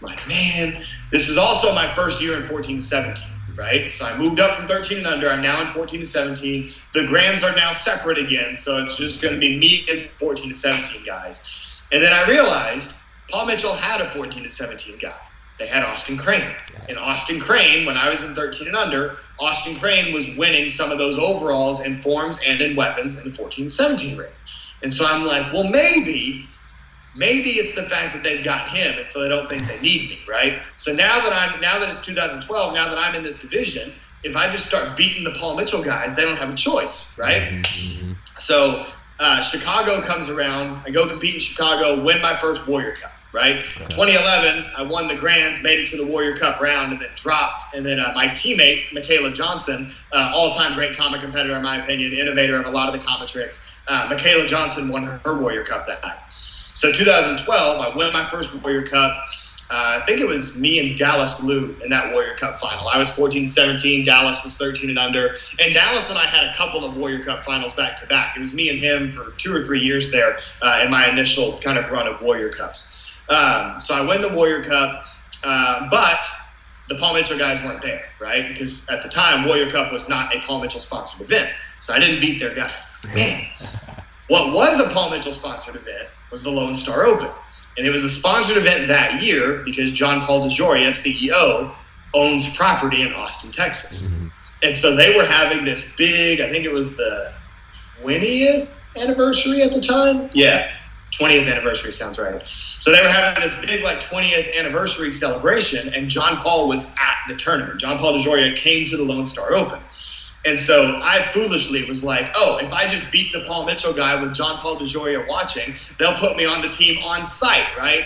I'm like, man, this is also my first year in 14 17, right? So I moved up from 13 and under. I'm now in 14 to 17. The Grands are now separate again, so it's just going to be me as 14 to 17 guys. And then I realized Paul Mitchell had a 14 to 17 guy. They had Austin Crane. And Austin Crane, when I was in 13 and under, Austin Crane was winning some of those overalls in forms and in weapons in the 14 to 17 range. And so I'm like, well, maybe, maybe it's the fact that they've got him, and so they don't think they need me, right? So now that I'm now that it's 2012, now that I'm in this division, if I just start beating the Paul Mitchell guys, they don't have a choice, right? Mm-hmm. So uh, Chicago comes around. I go compete in Chicago, win my first Warrior Cup right? 2011, I won the Grands, made it to the Warrior Cup round, and then dropped. And then uh, my teammate, Michaela Johnson, uh, all time great kama competitor, in my opinion, innovator of a lot of the kama tricks, uh, Michaela Johnson won her, her, Warrior Cup that night. So 2012, I won my first Warrior Cup. Uh, I think it was me and Dallas Liu in that Warrior Cup final. I was 14 17, Dallas was 13 and under. And Dallas and I had a couple of Warrior Cup finals back to back. It was me and him for two or three years there uh, in my initial kind of run of Warrior Cups. Um, so I win the Warrior Cup, uh, but the Paul Mitchell guys weren't there, right? Because at the time, Warrior Cup was not a Paul Mitchell sponsored event. So I didn't beat their guys. Man, what was a Paul Mitchell sponsored event was the Lone Star Open. And it was a sponsored event that year because John Paul DeJoria, CEO, owns property in Austin, Texas. Mm-hmm. And so they were having this big, I think it was the 20th anniversary at the time. Yeah. 20th anniversary sounds right. So they were having this big like 20th anniversary celebration, and John Paul was at the tournament. John Paul DeJoria came to the Lone Star Open. And so I foolishly was like, oh, if I just beat the Paul Mitchell guy with John Paul DeJoria watching, they'll put me on the team on site, right?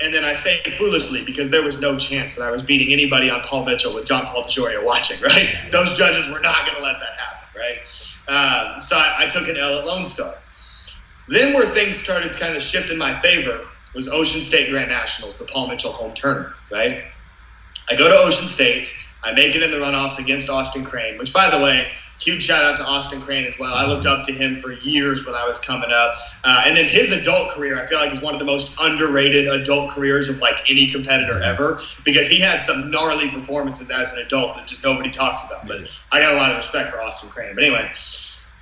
And then I say foolishly because there was no chance that I was beating anybody on Paul Mitchell with John Paul DeJoria watching, right? Those judges were not going to let that happen, right? Um, so I, I took an L at Lone Star. Then where things started kind of shift in my favor was Ocean State Grand Nationals, the Paul Mitchell home tournament, right? I go to Ocean State. I make it in the runoffs against Austin Crane, which, by the way, huge shout out to Austin Crane as well. I looked up to him for years when I was coming up. Uh, and then his adult career, I feel like is one of the most underrated adult careers of like any competitor ever because he had some gnarly performances as an adult that just nobody talks about. But I got a lot of respect for Austin Crane. But anyway,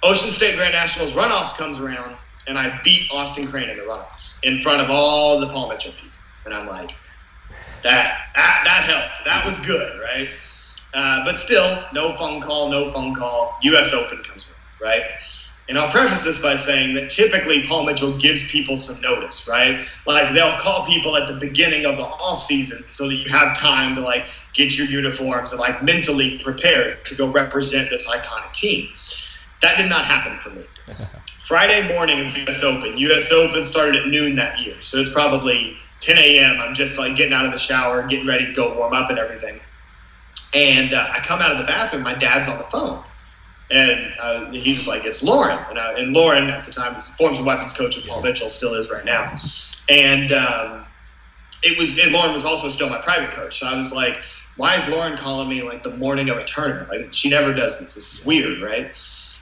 Ocean State Grand Nationals runoffs comes around and I beat Austin Crane in the runoffs in front of all the Paul people. And I'm like, that that, that helped. That was good, right? Uh, but still, no phone call, no phone call. U.S. Open comes around, right? And I'll preface this by saying that typically Paul Mitchell gives people some notice, right? Like they'll call people at the beginning of the off season so that you have time to like get your uniforms and like mentally prepare to go represent this iconic team. That did not happen for me. Friday morning of U.S. Open. U.S. Open started at noon that year, so it's probably 10 a.m. I'm just like getting out of the shower, getting ready to go warm up and everything. And uh, I come out of the bathroom. My dad's on the phone. And uh, he was like, "It's Lauren," and, I, and Lauren at the time was forms and weapons coach of Paul Mitchell, still is right now. And um, it was, and Lauren was also still my private coach. So I was like, "Why is Lauren calling me like the morning of a tournament? Like she never does this. This is weird, right?"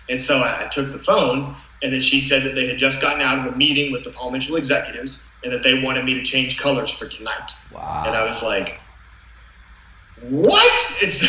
And so I, I took the phone, and then she said that they had just gotten out of a meeting with the Paul Mitchell executives, and that they wanted me to change colors for tonight. Wow. And I was like, what? It's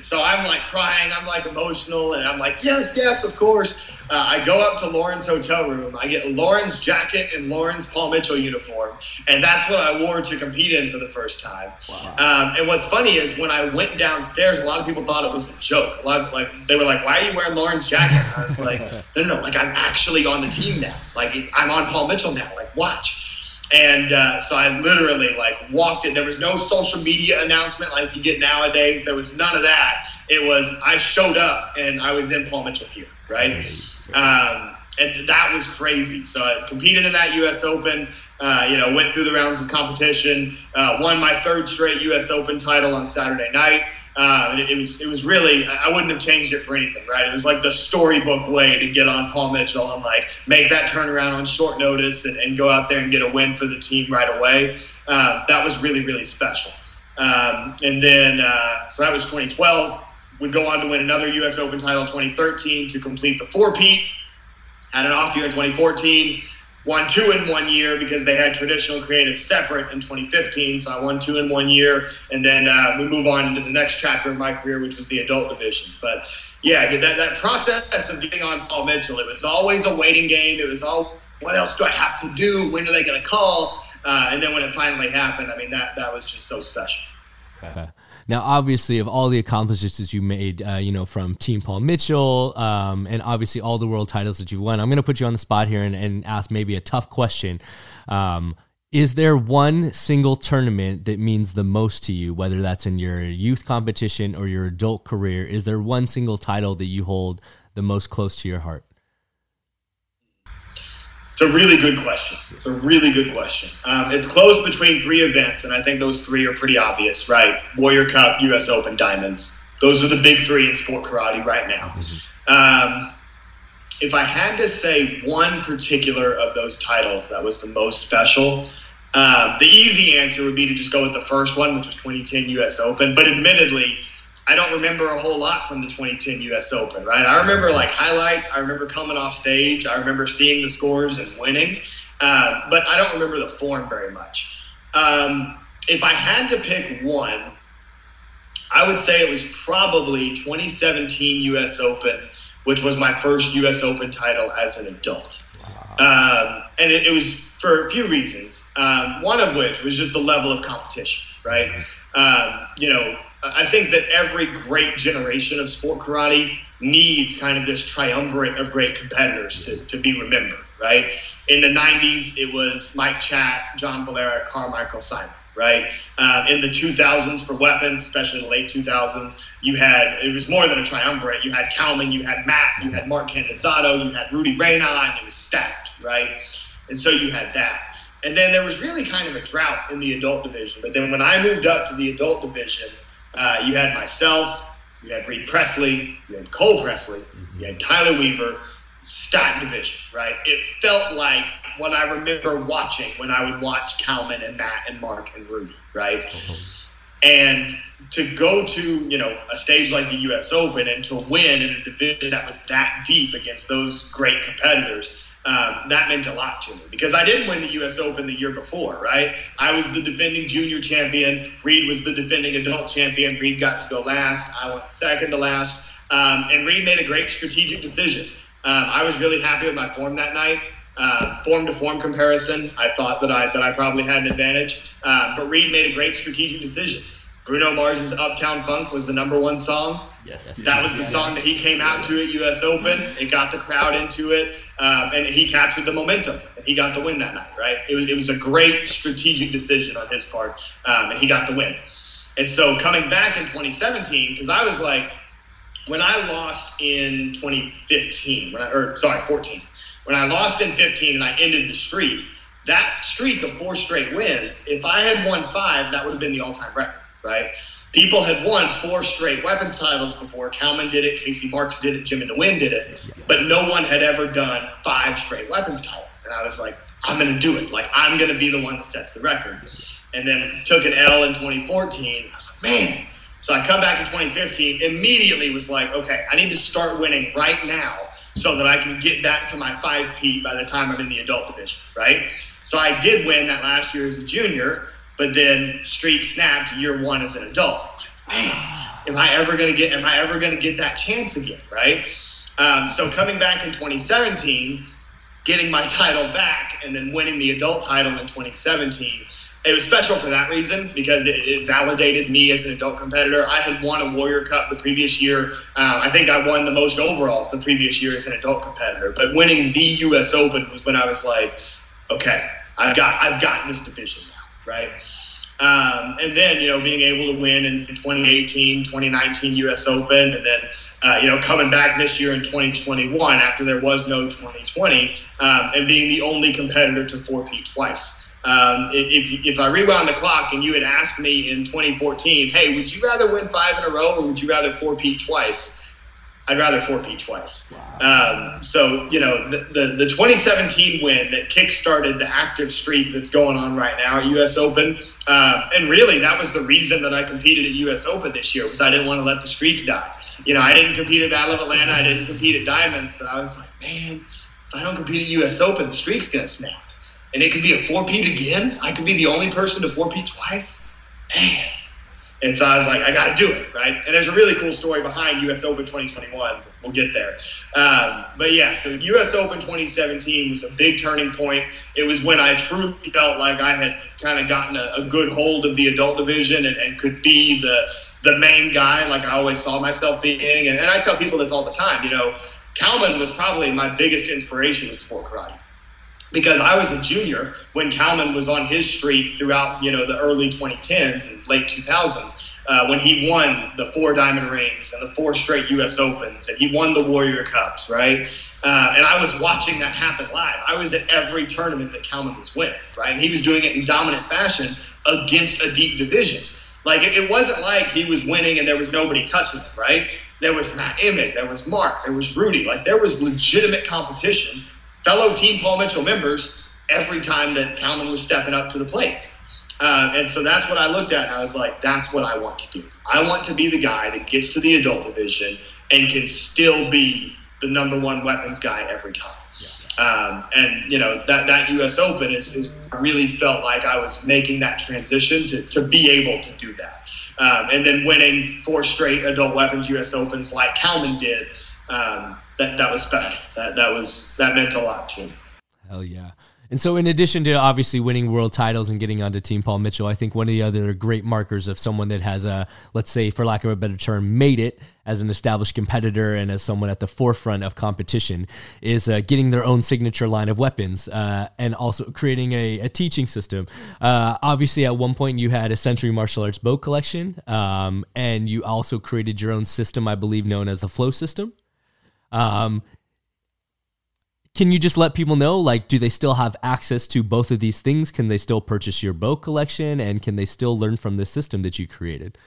so I'm like crying, I'm like emotional, and I'm like, yes, yes, of course. Uh, I go up to Lauren's hotel room. I get Lauren's jacket and Lauren's Paul Mitchell uniform, and that's what I wore to compete in for the first time. Wow. Um, and what's funny is when I went downstairs, a lot of people thought it was a joke. A lot of, like they were like, "Why are you wearing Lauren's jacket?" I was like, "No, no, no! Like I'm actually on the team now. Like I'm on Paul Mitchell now. Like watch." And uh, so I literally like walked it. There was no social media announcement like you get nowadays. There was none of that. It was I showed up and I was in Paul Mitchell here, right? Um, and that was crazy. So I competed in that U.S. Open. Uh, you know, went through the rounds of competition, uh, won my third straight U.S. Open title on Saturday night. Uh, it, it, was it was really I wouldn't have changed it for anything, right? It was like the storybook way to get on Paul Mitchell and like make that turnaround on short notice and, and go out there and get a win for the team right away. Uh, that was really really special. Um, and then uh, so that was 2012. Would go on to win another U.S. Open title 2013 to complete the four-peat. Had an off year in 2014 won two in one year because they had traditional creative separate in 2015. So I won two in one year, and then uh, we move on into the next chapter of my career, which was the adult division. But yeah, that that process of getting on Paul Mitchell, it was always a waiting game. It was all, what else do I have to do? When are they going to call? Uh, and then when it finally happened, I mean that that was just so special. Now, obviously, of all the accomplishments you made, uh, you know, from Team Paul Mitchell, um, and obviously all the world titles that you've won, I'm going to put you on the spot here and, and ask maybe a tough question. Um, is there one single tournament that means the most to you, whether that's in your youth competition or your adult career? Is there one single title that you hold the most close to your heart? It's a really good question. It's a really good question. Um, it's close between three events, and I think those three are pretty obvious, right? Warrior Cup, U.S. Open, Diamonds. Those are the big three in sport karate right now. Um, if I had to say one particular of those titles that was the most special, um, the easy answer would be to just go with the first one, which was 2010 U.S. Open. But admittedly, I don't remember a whole lot from the 2010 U.S. Open, right? I remember like highlights. I remember coming off stage. I remember seeing the scores and winning, uh, but I don't remember the form very much. Um, if I had to pick one, I would say it was probably 2017 U.S. Open, which was my first U.S. Open title as an adult. Um, and it, it, was for a few reasons. Um, one of which was just the level of competition, right? Um, you know, I think that every great generation of sport karate needs kind of this triumvirate of great competitors to, to be remembered, right? In the 90s, it was Mike Chat, John Valera, Carmichael Simon, right? Uh, in the 2000s for weapons, especially in the late 2000s, you had, it was more than a triumvirate. You had Kalman, you had Matt, you had Mark Candizato, you had Rudy Reyna, and it was stacked, right? And so you had that. And then there was really kind of a drought in the adult division. But then when I moved up to the adult division, uh, you had myself, you had Reed Presley, you had Cole Presley, mm-hmm. you had Tyler Weaver, Scott division, right? It felt like what I remember watching when I would watch Kalman and Matt and Mark and Rudy, right? Mm-hmm. And to go to you know a stage like the U.S. Open and to win in a division that was that deep against those great competitors um, that meant a lot to me because I didn't win the U.S. Open the year before, right? I was the defending junior champion. Reed was the defending adult champion. Reed got to go last. I went second to last. Um, and Reed made a great strategic decision. Um, I was really happy with my form that night. Uh, form to form comparison, I thought that I that I probably had an advantage. Uh, but Reed made a great strategic decision. Bruno Mars's Uptown Funk was the number one song. Yes. That was the song that he came out to at U.S. Open. It got the crowd into it, um, and he captured the momentum, and he got the win that night. Right? It was, it was a great strategic decision on his part, um, and he got the win. And so coming back in 2017, because I was like, when I lost in 2015, when I, or sorry, 14, when I lost in 15 and I ended the streak, that streak of four straight wins, if I had won five, that would have been the all-time record, right? People had won four straight weapons titles before. Kalman did it, Casey Marks did it, Jim and Nguyen did it, but no one had ever done five straight weapons titles. And I was like, I'm going to do it. Like, I'm going to be the one that sets the record. And then took an L in 2014. I was like, man. So I come back in 2015, immediately was like, okay, I need to start winning right now so that I can get back to my 5P by the time I'm in the adult division, right? So I did win that last year as a junior, but then streak snapped year one as an adult. Man, am I ever gonna get? Am I ever gonna get that chance again? Right. Um, so coming back in 2017, getting my title back, and then winning the adult title in 2017. It was special for that reason because it, it validated me as an adult competitor. I had won a Warrior Cup the previous year. Uh, I think I won the most overalls the previous year as an adult competitor. But winning the U.S. Open was when I was like, okay, I've got I've got this division right? Um, and then you know being able to win in 2018, 2019 U.S. Open, and then uh, you know coming back this year in 2021 after there was no 2020, um, and being the only competitor to four-peat twice. Um, if, if I rewound the clock and you had asked me in 2014, hey, would you rather win five in a row or would you rather four-peat twice? I'd rather four-peat twice. Wow. Um, so, you know, the, the, the, 2017 win that kick-started the active streak that's going on right now at U.S. Open, uh, and really that was the reason that I competed at U.S. Open this year was I didn't want to let the streak die. You know, I didn't compete at Battle of Atlanta, I didn't compete at Diamonds, but I was like, man, if I don't compete at U.S. Open, the streak's to snap. And it could be a four-peat again. I could be the only person to four-peat twice. Man and so I was like, I got to do it, right? And there's a really cool story behind U.S. Open 2021. We'll get there. Um, but yeah, so U.S. Open 2017 was a big turning point. It was when I truly felt like I had kind of gotten a, a, good hold of the adult division and, and, could be the the main guy, like I always saw myself being. And, and I tell people this all the time. You know, Kalman was probably my biggest inspiration in sport karate because I was a junior when Kalman was on his streak throughout, you know, the early 2010s and late 2000s. Uh, when he won the four diamond rings and the four straight U.S. Opens, and he won the Warrior Cups, right? Uh, and I was watching that happen live. I was at every tournament that Kalman was winning, right? And he was doing it in dominant fashion against a deep division. Like it, it wasn't like he was winning and there was nobody touching him, right? There was Matt Emig, there was Mark, there was Rudy. Like there was legitimate competition fellow Team Paul Mitchell members every time that Kalman was stepping up to the plate. Uh, and so that's what I looked at. I was like, that's what I want to do. I want to be the guy that gets to the adult division and can still be the number one weapons guy every time. Um, and you know that that U.S. Open is, is really felt like I was making that transition to, to be able to do that, um, and then winning four straight adult weapons U.S. Opens like Kalman did um, that that was special. That that was that meant a lot to me. Hell yeah. And so, in addition to obviously winning world titles and getting onto Team Paul Mitchell, I think one of the other great markers of someone that has a, let's say, for lack of a better term, made it as an established competitor and as someone at the forefront of competition is uh, getting their own signature line of weapons uh, and also creating a, a teaching system. Uh, obviously, at one point, you had a Century Martial Arts bow collection, um, and you also created your own system, I believe, known as the Flow System. Um, can you just let people know like do they still have access to both of these things can they still purchase your bow collection and can they still learn from the system that you created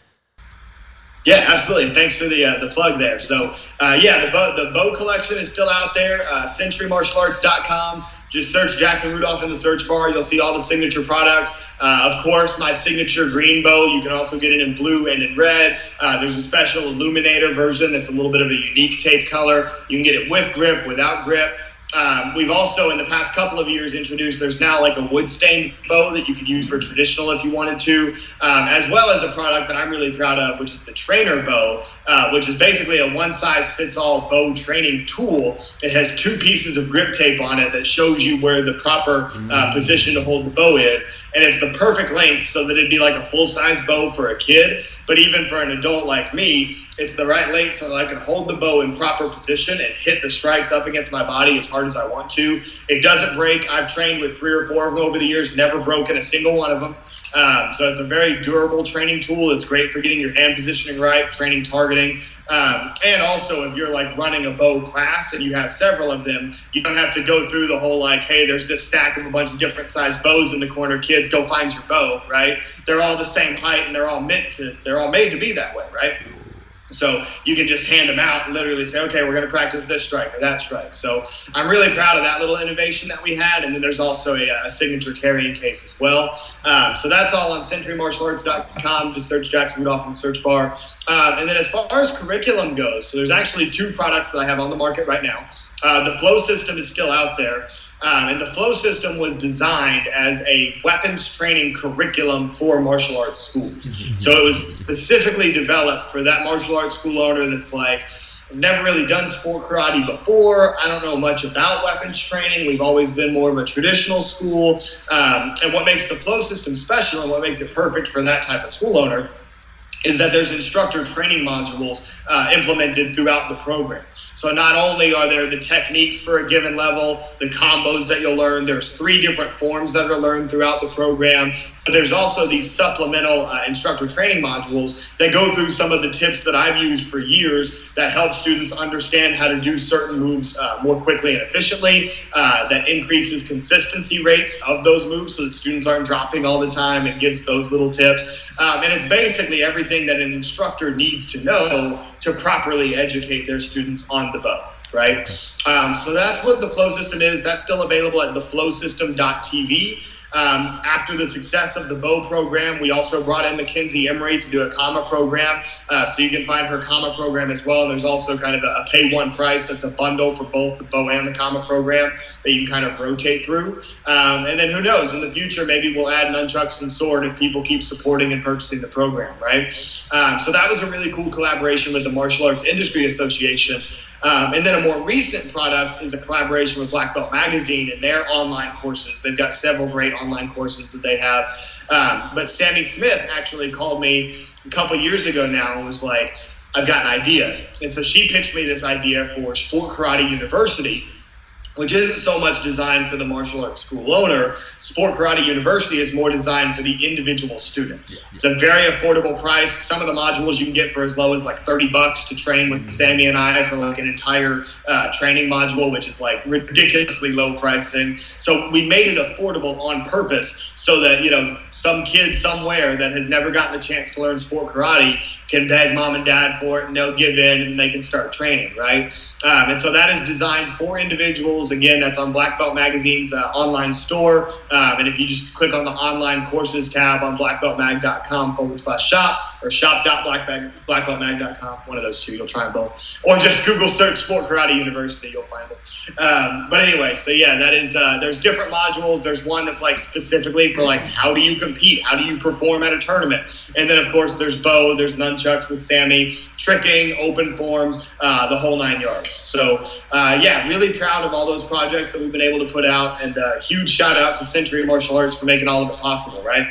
yeah, absolutely. Thanks for the uh, the plug there. So, uh, yeah, the bow, the bow collection is still out there. Uh, CenturyMartialArts.com. Just search Jackson Rudolph in the search bar. You'll see all the signature products. Uh, of course, my signature green bow. You can also get it in blue and in red. Uh, there's a special illuminator version that's a little bit of a unique tape color. You can get it with grip, without grip. Um, we've also, in the past couple of years, introduced there's now like a wood stained bow that you could use for traditional if you wanted to, um, as well as a product that I'm really proud of, which is the trainer bow, uh, which is basically a one size fits all bow training tool. It has two pieces of grip tape on it that shows you where the proper uh, mm. position to hold the bow is. And it's the perfect length so that it'd be like a full size bow for a kid. But even for an adult like me, it's the right length so that I can hold the bow in proper position and hit the strikes up against my body as hard as I want to. It doesn't break. I've trained with three or four of them over the years, never broken a single one of them. Um, so it's a very durable training tool. It's great for getting your hand positioning right, training targeting. Um, and also, if you're like running a bow class and you have several of them, you don't have to go through the whole like, hey, there's this stack of a bunch of different size bows in the corner. Kids, go find your bow, right? They're all the same height and they're all meant to, they're all made to be that way, right? So you can just hand them out and literally say, okay, we're going to practice this strike or that strike. So I'm really proud of that little innovation that we had. And then there's also a, a signature carrying case as well. Um, so that's all on centurymartialarts.com. Just search Jackson Rudolph in the search bar. Um, and then as far as curriculum goes, so there's actually two products that I have on the market right now. Uh, the flow system is still out there. Um, and the flow system was designed as a weapons training curriculum for martial arts schools. Mm-hmm. So it was specifically developed for that martial arts school owner that's like, I've never really done sport karate before. I don't know much about weapons training. We've always been more of a traditional school. Um, and what makes the flow system special and what makes it perfect for that type of school owner is that there's instructor training modules uh, implemented throughout the program. So not only are there the techniques for a given level, the combos that you'll learn, there's three different forms that are learned throughout the program. But there's also these supplemental uh, instructor training modules that go through some of the tips that I've used for years that help students understand how to do certain moves uh, more quickly and efficiently. Uh, that increases consistency rates of those moves so that students aren't dropping all the time and gives those little tips. Um, and it's basically everything that an instructor needs to know to properly educate their students on the bow right? Um, so that's what the flow system is. That's still available at theflowsystem.tv. Um, after the success of the bow program, we also brought in Mackenzie Emery to do a Kama program. Uh, so you can find her Kama program as well. And there's also kind of a, a, pay one price that's a bundle for both the bow and the Kama program that you can kind of rotate through. Um, and then who knows, in the future, maybe we'll add nunchucks and sword if people keep supporting and purchasing the program, right? Um, so that was a really cool collaboration with the Martial Arts Industry Association. Um, and then a more recent product is a collaboration with Black Belt Magazine and their online courses. They've got several great online courses that they have. Um, but Sammy Smith actually called me a couple years ago now and was like, I've got an idea. And so she pitched me this idea for Sport Karate University which isn't so much designed for the martial arts school owner. Sport Karate University is more designed for the individual student. Yeah. It's a very affordable price. Some of the modules you can get for as low as like 30 bucks to train with mm-hmm. Sammy and I for like an entire uh, training module, which is like ridiculously low pricing. So we made it affordable on purpose so that, you know, some kid somewhere that has never gotten a chance to learn sport karate can beg mom and dad for it and they'll give in and they can start training, right? Um, and so that is designed for individuals. Again, that's on Black Belt Magazine's uh, online store. Um, and if you just click on the online courses tab on blackbeltmag.com forward slash shop, or shop.blackbeltmag.com, one of those two, you'll try them both. Or just Google search Sport Karate University, you'll find it. Um, but anyway, so yeah, that is, uh, there's different modules. There's one that's like specifically for like, how do you compete? How do you perform at a tournament? And then, of course, there's bow, there's nunchucks with Sammy, tricking, open forms, uh, the whole nine yards. So, uh, yeah, really proud of all those projects that we've been able to put out. And uh, huge shout out to Century Martial Arts for making all of it possible, right?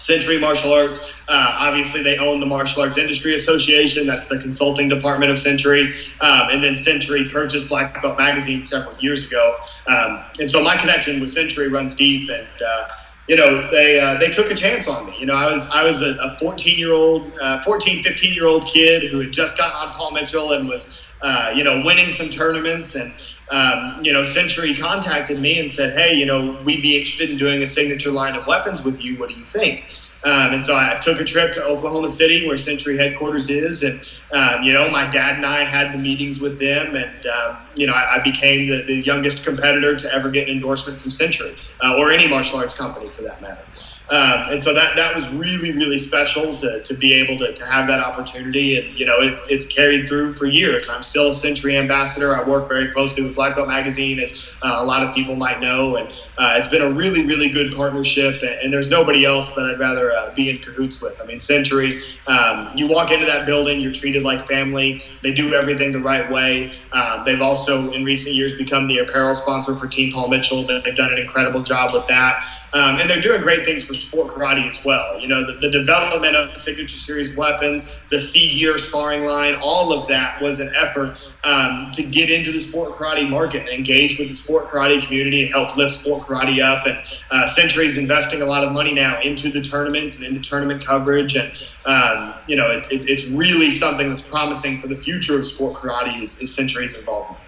Century Martial Arts. Uh, obviously, they own the Martial Arts Industry Association. That's the consulting department of Century. Um, and then Century purchased Black Belt Magazine several years ago. Um, and so my connection with Century runs deep. And uh, you know, they uh, they took a chance on me. You know, I was I was a 14 year old, uh, 14, 15 year old kid who had just gotten on Paul Mitchell and was, uh, you know, winning some tournaments and um, you know, Century contacted me and said, "Hey, you know, we'd be interested in doing a signature line of weapons with you. What do you think?" Um, and so I took a trip to Oklahoma City, where Century headquarters is, and um, you know, my dad and I had the meetings with them, and um, you know, I, I became the, the, youngest competitor to ever get an endorsement from Century uh, or any martial arts company for that matter. Um, and so that that was really really special to, to be able to, to have that opportunity. And you know it, it's carried through for years. I'm still a century ambassador. I work very closely with black belt magazine as uh, a lot of people might know. And uh, it's been a really really good partnership. And, and there's nobody else that i'd rather uh, be in cahoots with. I mean century um, you walk into that building you're treated like family. They do everything the right way. Um, they've also in recent years become the apparel sponsor for team paul mitchell. And they've done an incredible job with that Um, and they're doing great things for sport karate as well. You know, the, the development of the signature series weapons, the C gear sparring line, all of that was an effort um, to get into the sport karate market and engage with the sport karate community and help lift sport karate up. And uh, Century's investing a lot of money now into the tournaments and into tournament coverage. And, um, you know, it, it, it's really something that's promising for the future of sport karate is, is Century's involvement.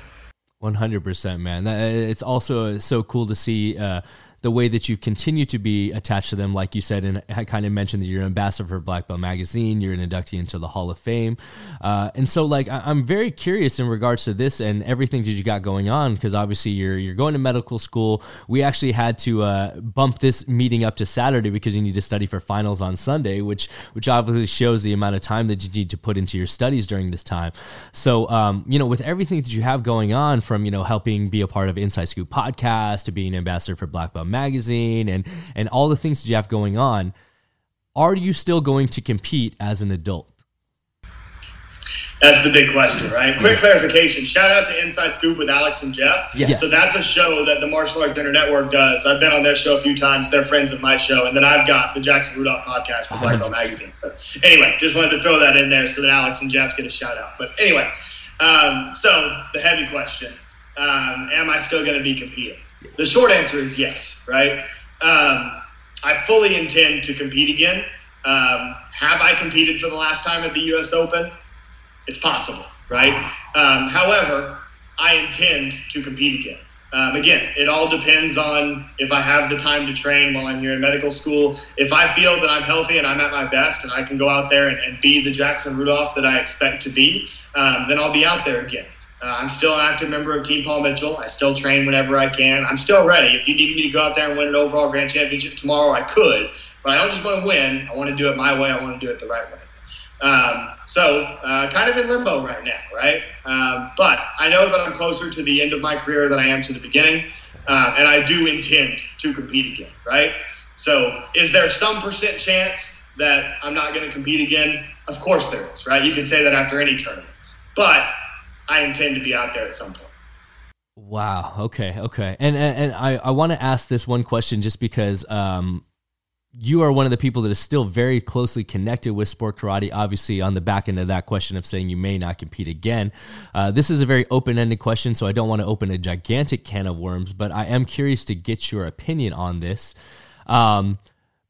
100% man it's also so cool to see uh, the way that you continue to be attached to them, like you said, and I kind of mentioned that you're an ambassador for Black Belt Magazine, you're an inductee into the Hall of Fame, uh, and so like I- am very curious in regards to this and everything that you got going on because obviously you're you're going to medical school. We actually had to uh, bump this meeting up to Saturday because you need to study for finals on Sunday, which which obviously shows the amount of time that you need to put into your studies during this time. So um, you know, with everything that you have going on, from you know helping be a part of Inside Scoop podcast to being an ambassador for Black Belt magazine and and all the things that you have going on are you still going to compete as an adult that's the big question, right? Quick clarification. Shout out to Inside Scoop with Alex and Jeff. Yes. So that's a show that the Martial Arts Dinner Network does. I've been on their show a few times. They're friends of my show. And then I've got the Jackson Rudolph podcast for Black Belt Magazine. But anyway, just wanted to throw that in there so that Alex and Jeff get a shout out. But anyway, um, so the heavy question um, Am I still going to be competing? The short answer is yes, right? Um, I fully intend to compete again. Um, have I competed for the last time at the U.S. Open? It's possible, right? Um, however, I intend to compete again. Um, again, it all depends on if I have the time to train while I'm here in medical school. If I feel that I'm healthy and I'm at my best and I can go out there and, and be the Jackson Rudolph that I expect to be, um, then I'll be out there again. Uh, I'm still an active member of Team Paul Mitchell. I still train whenever I can. I'm still ready. If you need me to go out there and win an overall grand championship tomorrow, I could. But I don't just want to win. I want to do it my way. I want to do it the right way. Um, so, uh, kind of in limbo right now, right? Um, but I know that I'm closer to the end of my career than I am to the beginning, uh, and I do intend to compete again, right? So, is there some percent chance that I'm not going to compete again? Of course there is, right? You can say that after any tournament. But I intend to be out there at some point. Wow. Okay. Okay. And and, and I I want to ask this one question just because um you are one of the people that is still very closely connected with sport karate. Obviously, on the back end of that question of saying you may not compete again, uh, this is a very open ended question, so I don't want to open a gigantic can of worms, but I am curious to get your opinion on this. Um,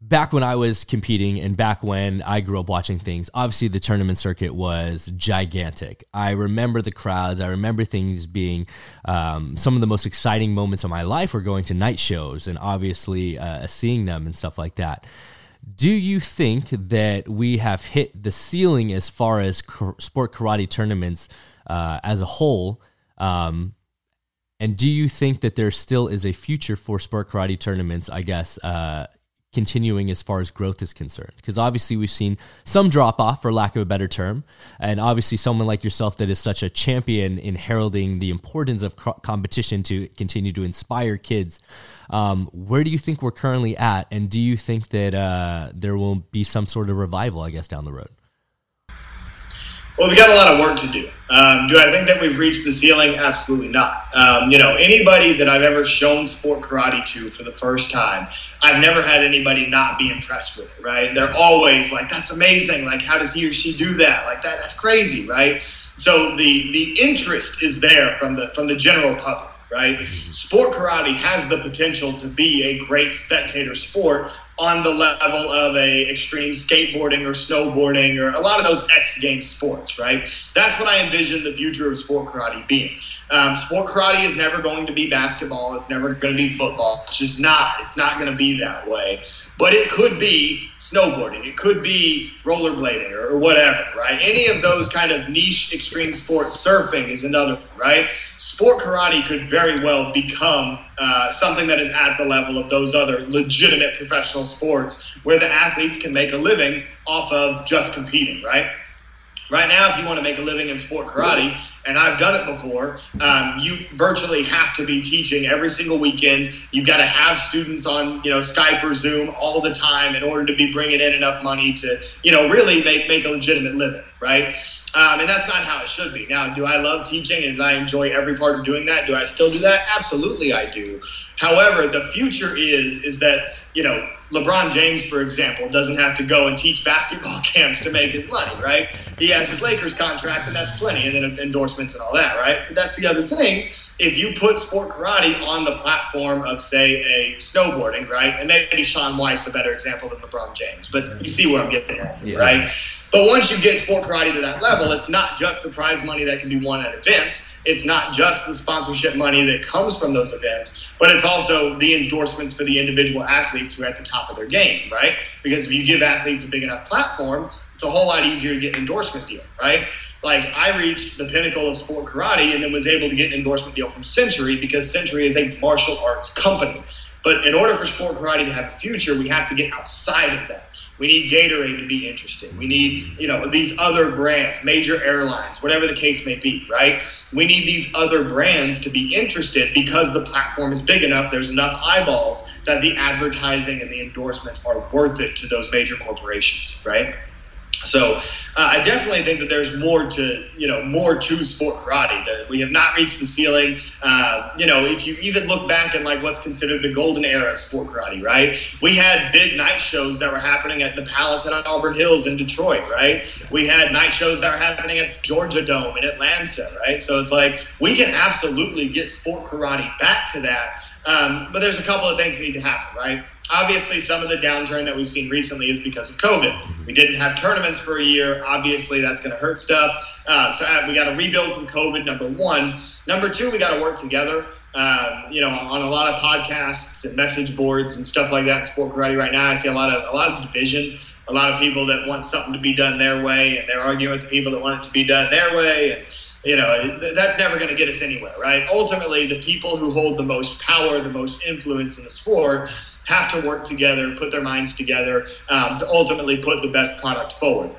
back when I was competing and back when I grew up watching things, obviously the tournament circuit was gigantic. I remember the crowds. I remember things being um, some of the most exciting moments of my life were going to night shows and obviously uh, seeing them and stuff like that. Do you think that we have hit the ceiling as far as sport karate tournaments uh, as a whole? Um, and do you think that there still is a future for sport karate tournaments, I guess, uh, continuing as far as growth is concerned. Because obviously we've seen some drop off for lack of a better term and obviously someone like yourself that is such a champion in heralding the importance of competition to continue to inspire kids um, where do you think we're currently at? And do you think that uh, there will be some sort of revival i guess down the road well, we've got a lot of work to do. Um, do I think that we've reached the ceiling? Absolutely not. Um, you know, anybody that I've ever shown sport karate to for the first time, I've never had anybody not be impressed with it, right? They're always like, that's amazing. Like, how does he or she do that? Like, that, that's crazy, right? So the, the interest is there from the, from the general public right? Sport karate has the potential to be a great spectator sport on the level of a extreme skateboarding or snowboarding or a lot of those X Games sports, right? That's what I envision the future of sport karate being. Um, sport karate is never going to be basketball. It's never going to be football. It's just not. It's not going to be that way. But it could be snowboarding. It could be rollerblading or, whatever, right? Any of those kind of niche extreme sports. Surfing is another, right? Sport karate could very well become uh, something that is at the level of those other legitimate professional sports where the athletes can make a living off of just competing, right? Right now, if you want to make a living in sport karate, and I've done it before, um, you virtually have to be teaching every single weekend. You've got to have students on, you know, Skype or Zoom all the time in order to be bringing in enough money to, you know, really make make a legitimate living, right? Um, and that's not how it should be. Now, do I love teaching and I enjoy every part of doing that? Do I still do that? Absolutely, I do. However, the future is is that you know, LeBron James, for example, doesn't have to go and teach basketball camps to make his money, right? He has his Lakers contract, and that's plenty, and then endorsements and all that, right? But that's the other thing. If you put sport karate on the platform of, say, a snowboarding, right? And maybe Shaun White's a better example than LeBron James, but you see where I'm getting at, yeah. right? But once you get sport karate to that level, it's not just the prize money that can be won at events. It's not just the sponsorship money that comes from those events, but it's also the endorsements for the individual athletes who are at the top of their game, right? Because if you give athletes a big enough platform, it's a whole lot easier to get an endorsement deal, right? Like I reached the pinnacle of sport karate and then was able to get an endorsement deal from Century because Century is a martial arts company. But in order for sport karate to have a future, we have to get outside of that. We need Gatorade to be interested. We need, you know, these other brands, major airlines, whatever the case may be, right? We need these other brands to be interested because the platform is big enough. There's enough eyeballs that the advertising and the endorsements are worth it to those major corporations, right? So uh, I definitely think that there's more to you know more to sport karate. That we have not reached the ceiling. Uh, you know, if you even look back at like what's considered the golden era of sport karate, right? We had big night shows that were happening at the Palace and at Auburn Hills in Detroit, right? We had night shows that were happening at Georgia Dome in Atlanta, right? So it's like we can absolutely get sport karate back to that. Um, but there's a couple of things that need to happen, right? Obviously, some of the downturn that we've seen recently is because of COVID. We didn't have tournaments for a year. Obviously, that's going to hurt stuff. Uh, so uh, we got to rebuild from COVID. Number one. Number two, we got to work together. Um, you know, on a lot of podcasts and message boards and stuff like that sport karate right now, I see a lot of a lot of division. A lot of people that want something to be done their way, and they're arguing with the people that want it to be done their way. And you know, that's never going to get us anywhere, right? Ultimately, the people who hold the most power, the most influence in the sport, have to work together, put their minds together um, to ultimately put the best product forward.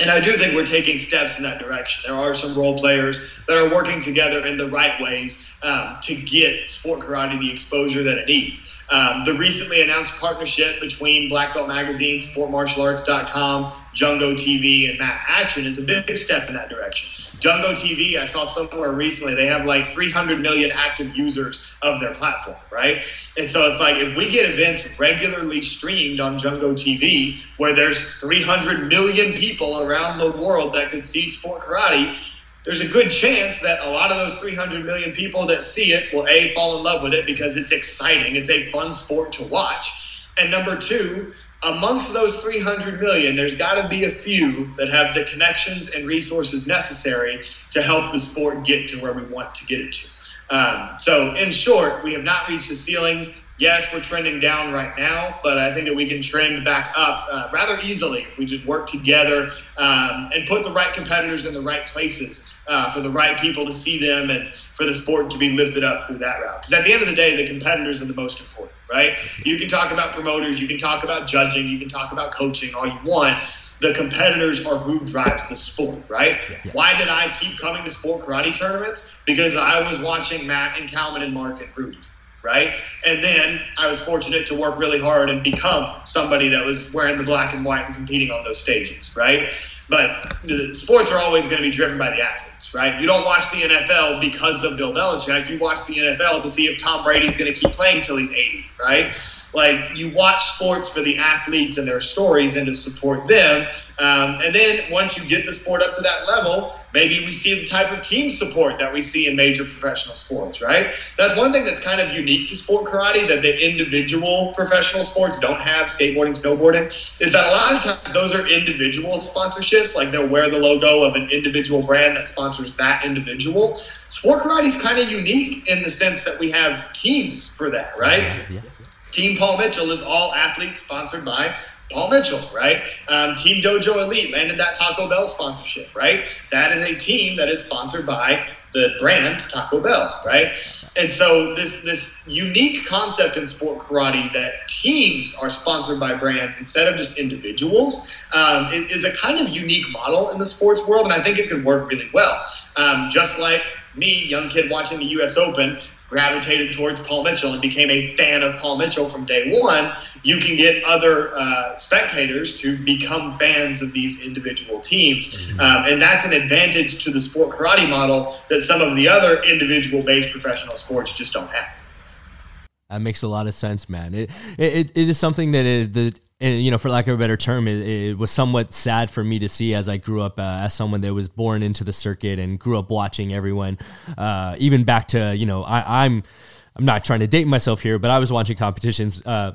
And I do think we're taking steps in that direction. There are some role players that are working together in the right ways um, to get sport karate the exposure that it needs. Um, the recently announced partnership between Black Belt Magazine, SportMartialArts.com, Jungo TV, and Matt Action is a big step in that direction. Jungo TV, I saw somewhere recently, they have like 300 million active users of their platform, right? And so it's like if we get events regularly streamed on Jungo TV, where there's 300 million people around the world that could see sport karate, there's a good chance that a lot of those 300 million people that see it will a fall in love with it because it's exciting, it's a fun sport to watch, and number two amongst those 300 million, there's got to be a few that have the connections and resources necessary to help the sport get to where we want to get it to. Um, so, in short, we have not reached the ceiling. Yes, we're trending down right now, but I think that we can trend back up uh, rather easily if we just work together um, and put the right competitors in the right places uh, for the right people to see them and for the sport to be lifted up through that route. Because at the end of the day, the competitors are the most important right? You can talk about promoters, you can talk about judging, you can talk about coaching all you want. The competitors are who drives the sport, right? Yeah. Why did I keep coming to sport karate tournaments? Because I was watching Matt and Calvin and Mark and Rudy, right? And then I was fortunate to work really hard and become somebody that was wearing the black and white and competing on those stages, right? But the sports are always going to be driven by the athletes, right? You don't watch the NFL because of Bill Belichick. You watch the NFL to see if Tom Brady's going to keep playing till he's 80, right? Like you watch sports for the athletes and their stories and to support them. Um, and then once you get the sport up to that level, maybe we see the type of team support that we see in major professional sports, right? That's one thing that's kind of unique to sport karate that the individual professional sports don't have, skateboarding, snowboarding, is that a lot of times those are individual sponsorships. Like they'll wear the logo of an individual brand that sponsors that individual. Sport karate is kind of unique in the sense that we have teams for that, right? Yeah, yeah. Team Paul Mitchell is all athletes sponsored by Paul Mitchell, right? Um, team Dojo Elite landed that Taco Bell sponsorship, right? That is a team that is sponsored by the brand Taco Bell, right? And so this this unique concept in sport karate that teams are sponsored by brands instead of just individuals um, is a kind of unique model in the sports world, and I think it could work really well. Um, just like me, young kid watching the U.S. Open, gravitated towards Paul Mitchell and became a fan of Paul Mitchell from day one, you can get other uh, spectators to become fans of these individual teams. Mm-hmm. Um, and that's an advantage to the sport karate model that some of the other individual based professional sports just don't have. That makes a lot of sense, man. It it, it is something that it, the and, you know, for lack of a better term, it, it, was somewhat sad for me to see as I grew up uh, as someone that was born into the circuit and grew up watching everyone, uh, even back to you know, I, I'm I'm not trying to date myself here, but I was watching competitions uh,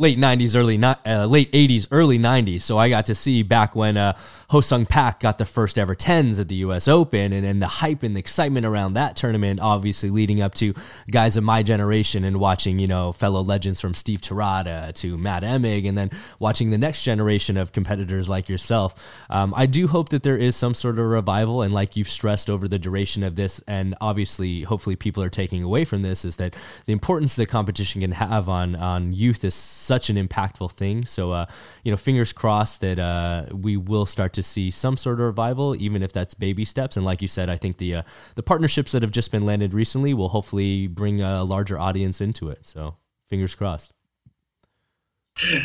late 90s early uh, late 80s early 90s so i got to see back when uh, Sung Pak got the first ever 10s at the us open and, and the hype and the excitement around that tournament obviously leading up to guys of my generation and watching you know fellow legends from steve terada to matt emig and then watching the next generation of competitors like yourself. Um, i do hope that there is some sort of revival and like you've stressed over the duration of this and obviously hopefully people are taking away from this is that the importance that competition can have on on youth is such an impactful thing. So, uh, you know, fingers crossed that uh, we will start to see some sort of revival, even if that's baby steps. And like you said, I think the uh, the partnerships that have just been landed recently will hopefully bring a larger audience into it. So, fingers crossed.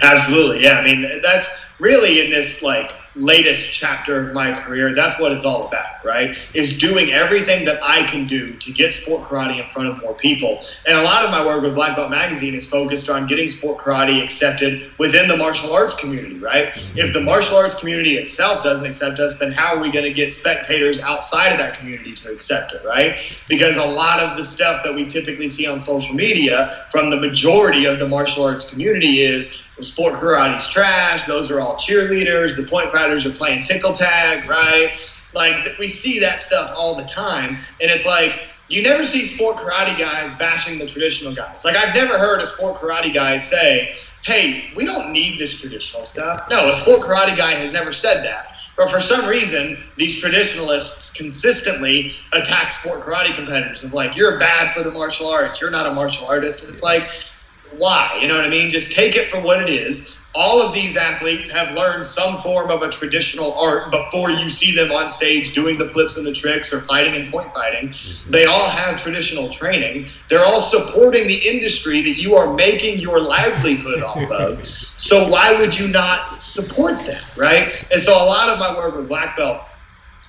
Absolutely, yeah. I mean, that's really in this like latest chapter of my career, that's what it's all about, right? Is doing everything that I can do to get sport karate in front of more people. And a lot of my work with Black Belt Magazine is focused on getting sport karate accepted within the martial arts community, right? If the martial arts community itself doesn't accept us, then how are we going to get spectators outside of that community to accept it, right? Because a lot of the stuff that we typically see on social media from the majority of the martial arts community is sport karate's trash. Those are all cheerleaders. The point fighters are playing tickle tag, right? Like we see that stuff all the time, and it's like you never see sport karate guys bashing the traditional guys. Like I've never heard a sport karate guy say, "Hey, we don't need this traditional stuff." No, a sport karate guy has never said that. But for some reason, these traditionalists consistently attack sport karate competitors of like, you're bad for the martial arts. You're not a martial artist. And it's like, why? You know what I mean? Just take it for what it is. All of these athletes have learned some form of a traditional art before you see them on stage doing the flips and the tricks or fighting and point fighting. Mm-hmm. They all have traditional training. They're all supporting the industry that you are making your livelihood off of. So why would you not support that, right? And so a lot of my work with Black Belt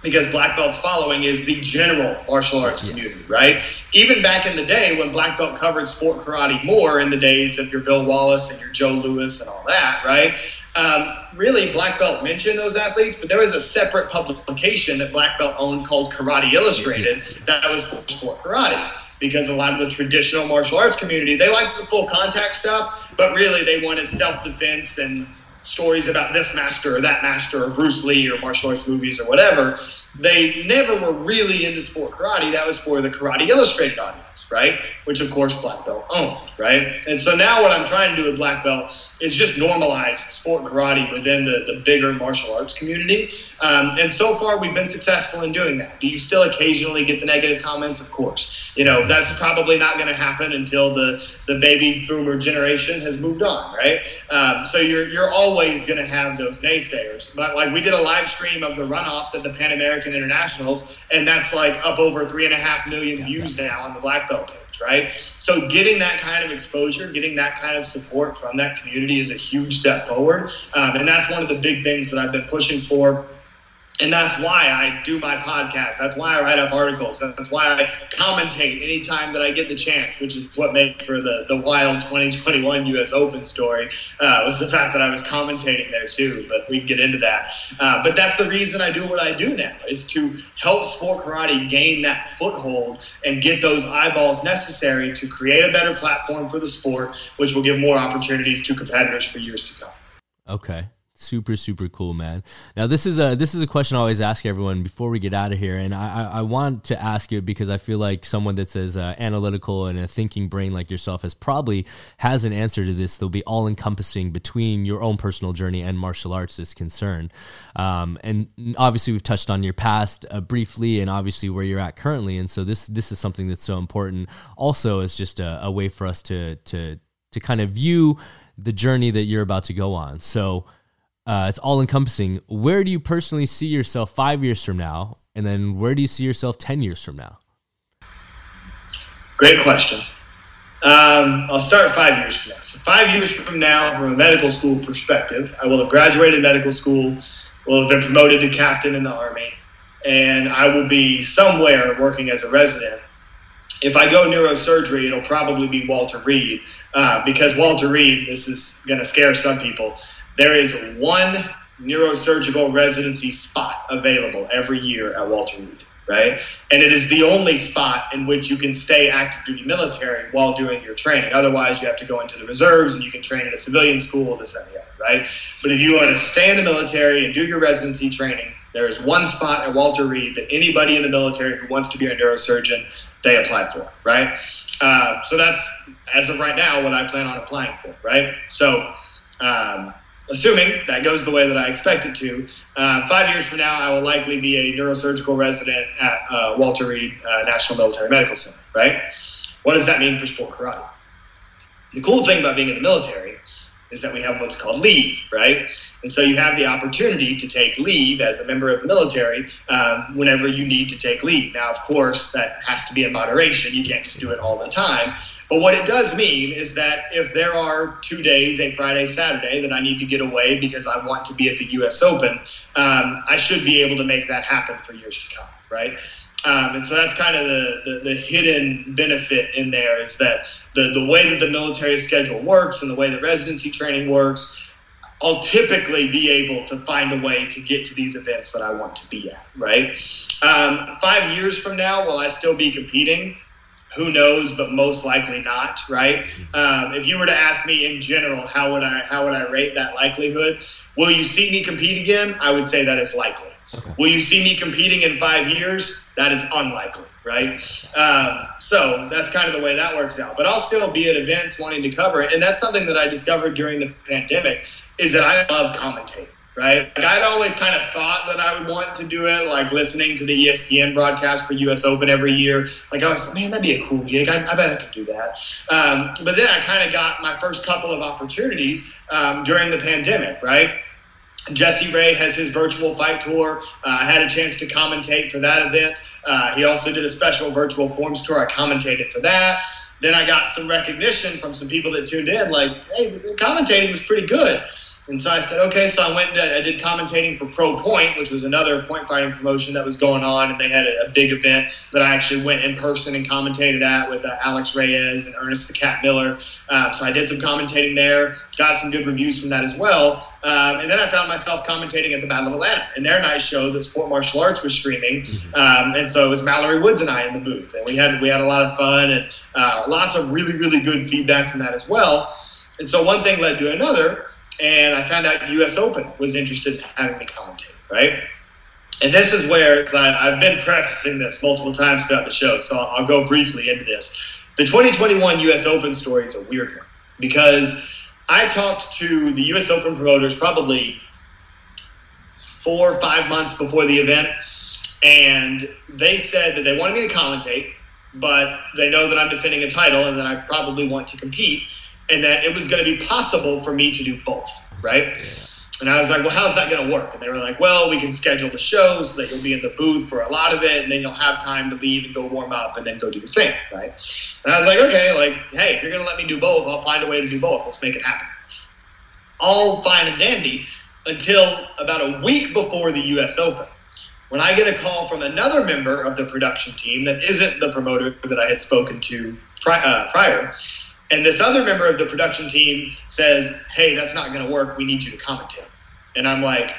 because black belt's following is the general martial arts yes. community, right? Even back in the day when black belt covered sport karate more in the days of your Bill Wallace and your Joe Lewis and all that, right? Um, really, black belt mentioned those athletes, but there was a separate publication that black belt owned called Karate Illustrated that was for sport karate because a lot of the traditional martial arts community they liked the full contact stuff, but really they wanted self defense and stories about this master or that master or Bruce Lee or martial arts movies or whatever they never were really into sport karate. That was for the Karate Illustrated audience, right? Which of course Black Belt owned, right? And so now what I'm trying to do with Black Belt is just normalize sport karate within the, the bigger martial arts community. Um, and so far we've been successful in doing that. Do you still occasionally get the negative comments? Of course. You know, that's probably not going to happen until the, the baby boomer generation has moved on, right? Um, so you're, you're always going to have those naysayers. But like we did a live stream of the runoffs at the Pan American American Internationals, and that's like up over three and a half million views now on the Black Belt page, right? So getting that kind of exposure, getting that kind of support from that community is a huge step forward, um, and that's one of the big things that I've been pushing for and that's why I do my podcast. That's why I write up articles. That's why I commentate anytime that I get the chance, which is what made for the, the wild 2021 U.S. Open story, uh, was the fact that I was commentating there too. But we can get into that. Uh, but that's the reason I do what I do now, is to help sport karate gain that foothold and get those eyeballs necessary to create a better platform for the sport, which will give more opportunities to competitors for years to come. Okay. Super, super cool, man. Now, this is a this is a question I always ask everyone before we get out of here, and I, I want to ask you because I feel like someone that's as uh, analytical and a thinking brain like yourself has probably has an answer to this. That'll be all encompassing between your own personal journey and martial arts is concerned. Um, and obviously, we've touched on your past uh, briefly, and obviously where you're at currently. And so this this is something that's so important. Also, as just a, a way for us to to to kind of view the journey that you're about to go on. So uh, it's all encompassing. Where do you personally see yourself five years from now? And then where do you see yourself 10 years from now? Great question. Um, I'll start five years from now. So, five years from now, from a medical school perspective, I will have graduated medical school, will have been promoted to captain in the Army, and I will be somewhere working as a resident if I go neurosurgery, it'll probably be Walter Reed uh, because Walter Reed, this is going to scare some people. There is one neurosurgical residency spot available every year at Walter Reed, right? And it is the only spot in which you can stay active duty military while doing your training. Otherwise, you have to go into the reserves and you can train at a civilian school, this and that, right? But if you want to stay in the military and do your residency training, there is one spot at Walter Reed that anybody in the military who wants to be a neurosurgeon they apply for, right? Uh, so that's as of right now what I plan on applying for, right? So, um, assuming that goes the way that I expect it to, uh, five years from now, I will likely be a neurosurgical resident at uh, Walter Reed uh, National Military Medical Center, right? What does that mean for sport karate? The cool thing about being in the military is that we have what's called leave, right? And so you have the opportunity to take leave as a member of the military um, whenever you need to take leave. Now, of course, that has to be in moderation. You can't just do it all the time. But what it does mean is that if there are two days, a Friday, Saturday, that I need to get away because I want to be at the U.S. Open, um, I should be able to make that happen for years to come, right? Um, and so that's kind of the, the, the, hidden benefit in there is that the, the way that the military schedule works and the way the residency training works, I'll typically be able to find a way to get to these events that I want to be at, right? Um, five years from now, will I still be competing? Who knows, but most likely not, right? Um, if you were to ask me in general, how would I how would I rate that likelihood? Will you see me compete again? I would say that is likely. Okay. Will you see me competing in five years? That is unlikely, right? Um, so that's kind of the way that works out. But I'll still be at events wanting to cover it, and that's something that I discovered during the pandemic is that I love commentating. Right, like I'd always kind of thought that I would want to do it, like listening to the ESPN broadcast for U.S. Open every year. Like I was, like, man, that'd be a cool gig. I, I bet I could do that. Um, but then I kind of got my first couple of opportunities um, during the pandemic, right? Jesse Ray has his virtual fight tour. Uh, I had a chance to commentate for that event. Uh, he also did a special virtual forms tour. I commentated for that. Then I got some recognition from some people that tuned in, like, hey, the commentating was pretty good. And so I said, okay. So I went and I did commentating for Pro Point, which was another point fighting promotion that was going on, and they had a, a big event that I actually went in person and commentated at with uh, Alex Reyes and Ernest the Cat Miller. Uh, so I did some commentating there, got some good reviews from that as well. Um, and then I found myself commentating at the Battle of Atlanta and their night show that Sport Martial Arts was streaming. Mm-hmm. Um, and so it was Mallory Woods and I in the booth, and we had we had a lot of fun and uh, lots of really really good feedback from that as well. And so one thing led to another and I found out U.S. Open was interested in having me commentate, right? And this is where I, have been prefacing this multiple times throughout the show, so I'll, I'll go briefly into this. The 2021 U.S. Open story is a weird one because I talked to the U.S. Open promoters probably four or five months before the event, and they said that they wanted me to commentate, but they know that I'm defending a title and that I probably want to compete and that it was going to be possible for me to do both, right? And I was like, well, how's that going to work? And they were like, well, we can schedule the show so that you'll be in the booth for a lot of it, and then you'll have time to leave and go warm up and then go do your thing, right? And I was like, okay, like, hey, if you're going to let me do both, I'll find a way to do both. Let's make it happen. All fine and dandy until about a week before the U.S. Open, when I get a call from another member of the production team that isn't the promoter that I had spoken to pri- uh, prior and this other member of the production team says, Hey, that's not going to work. We need you to commentate. And I'm like,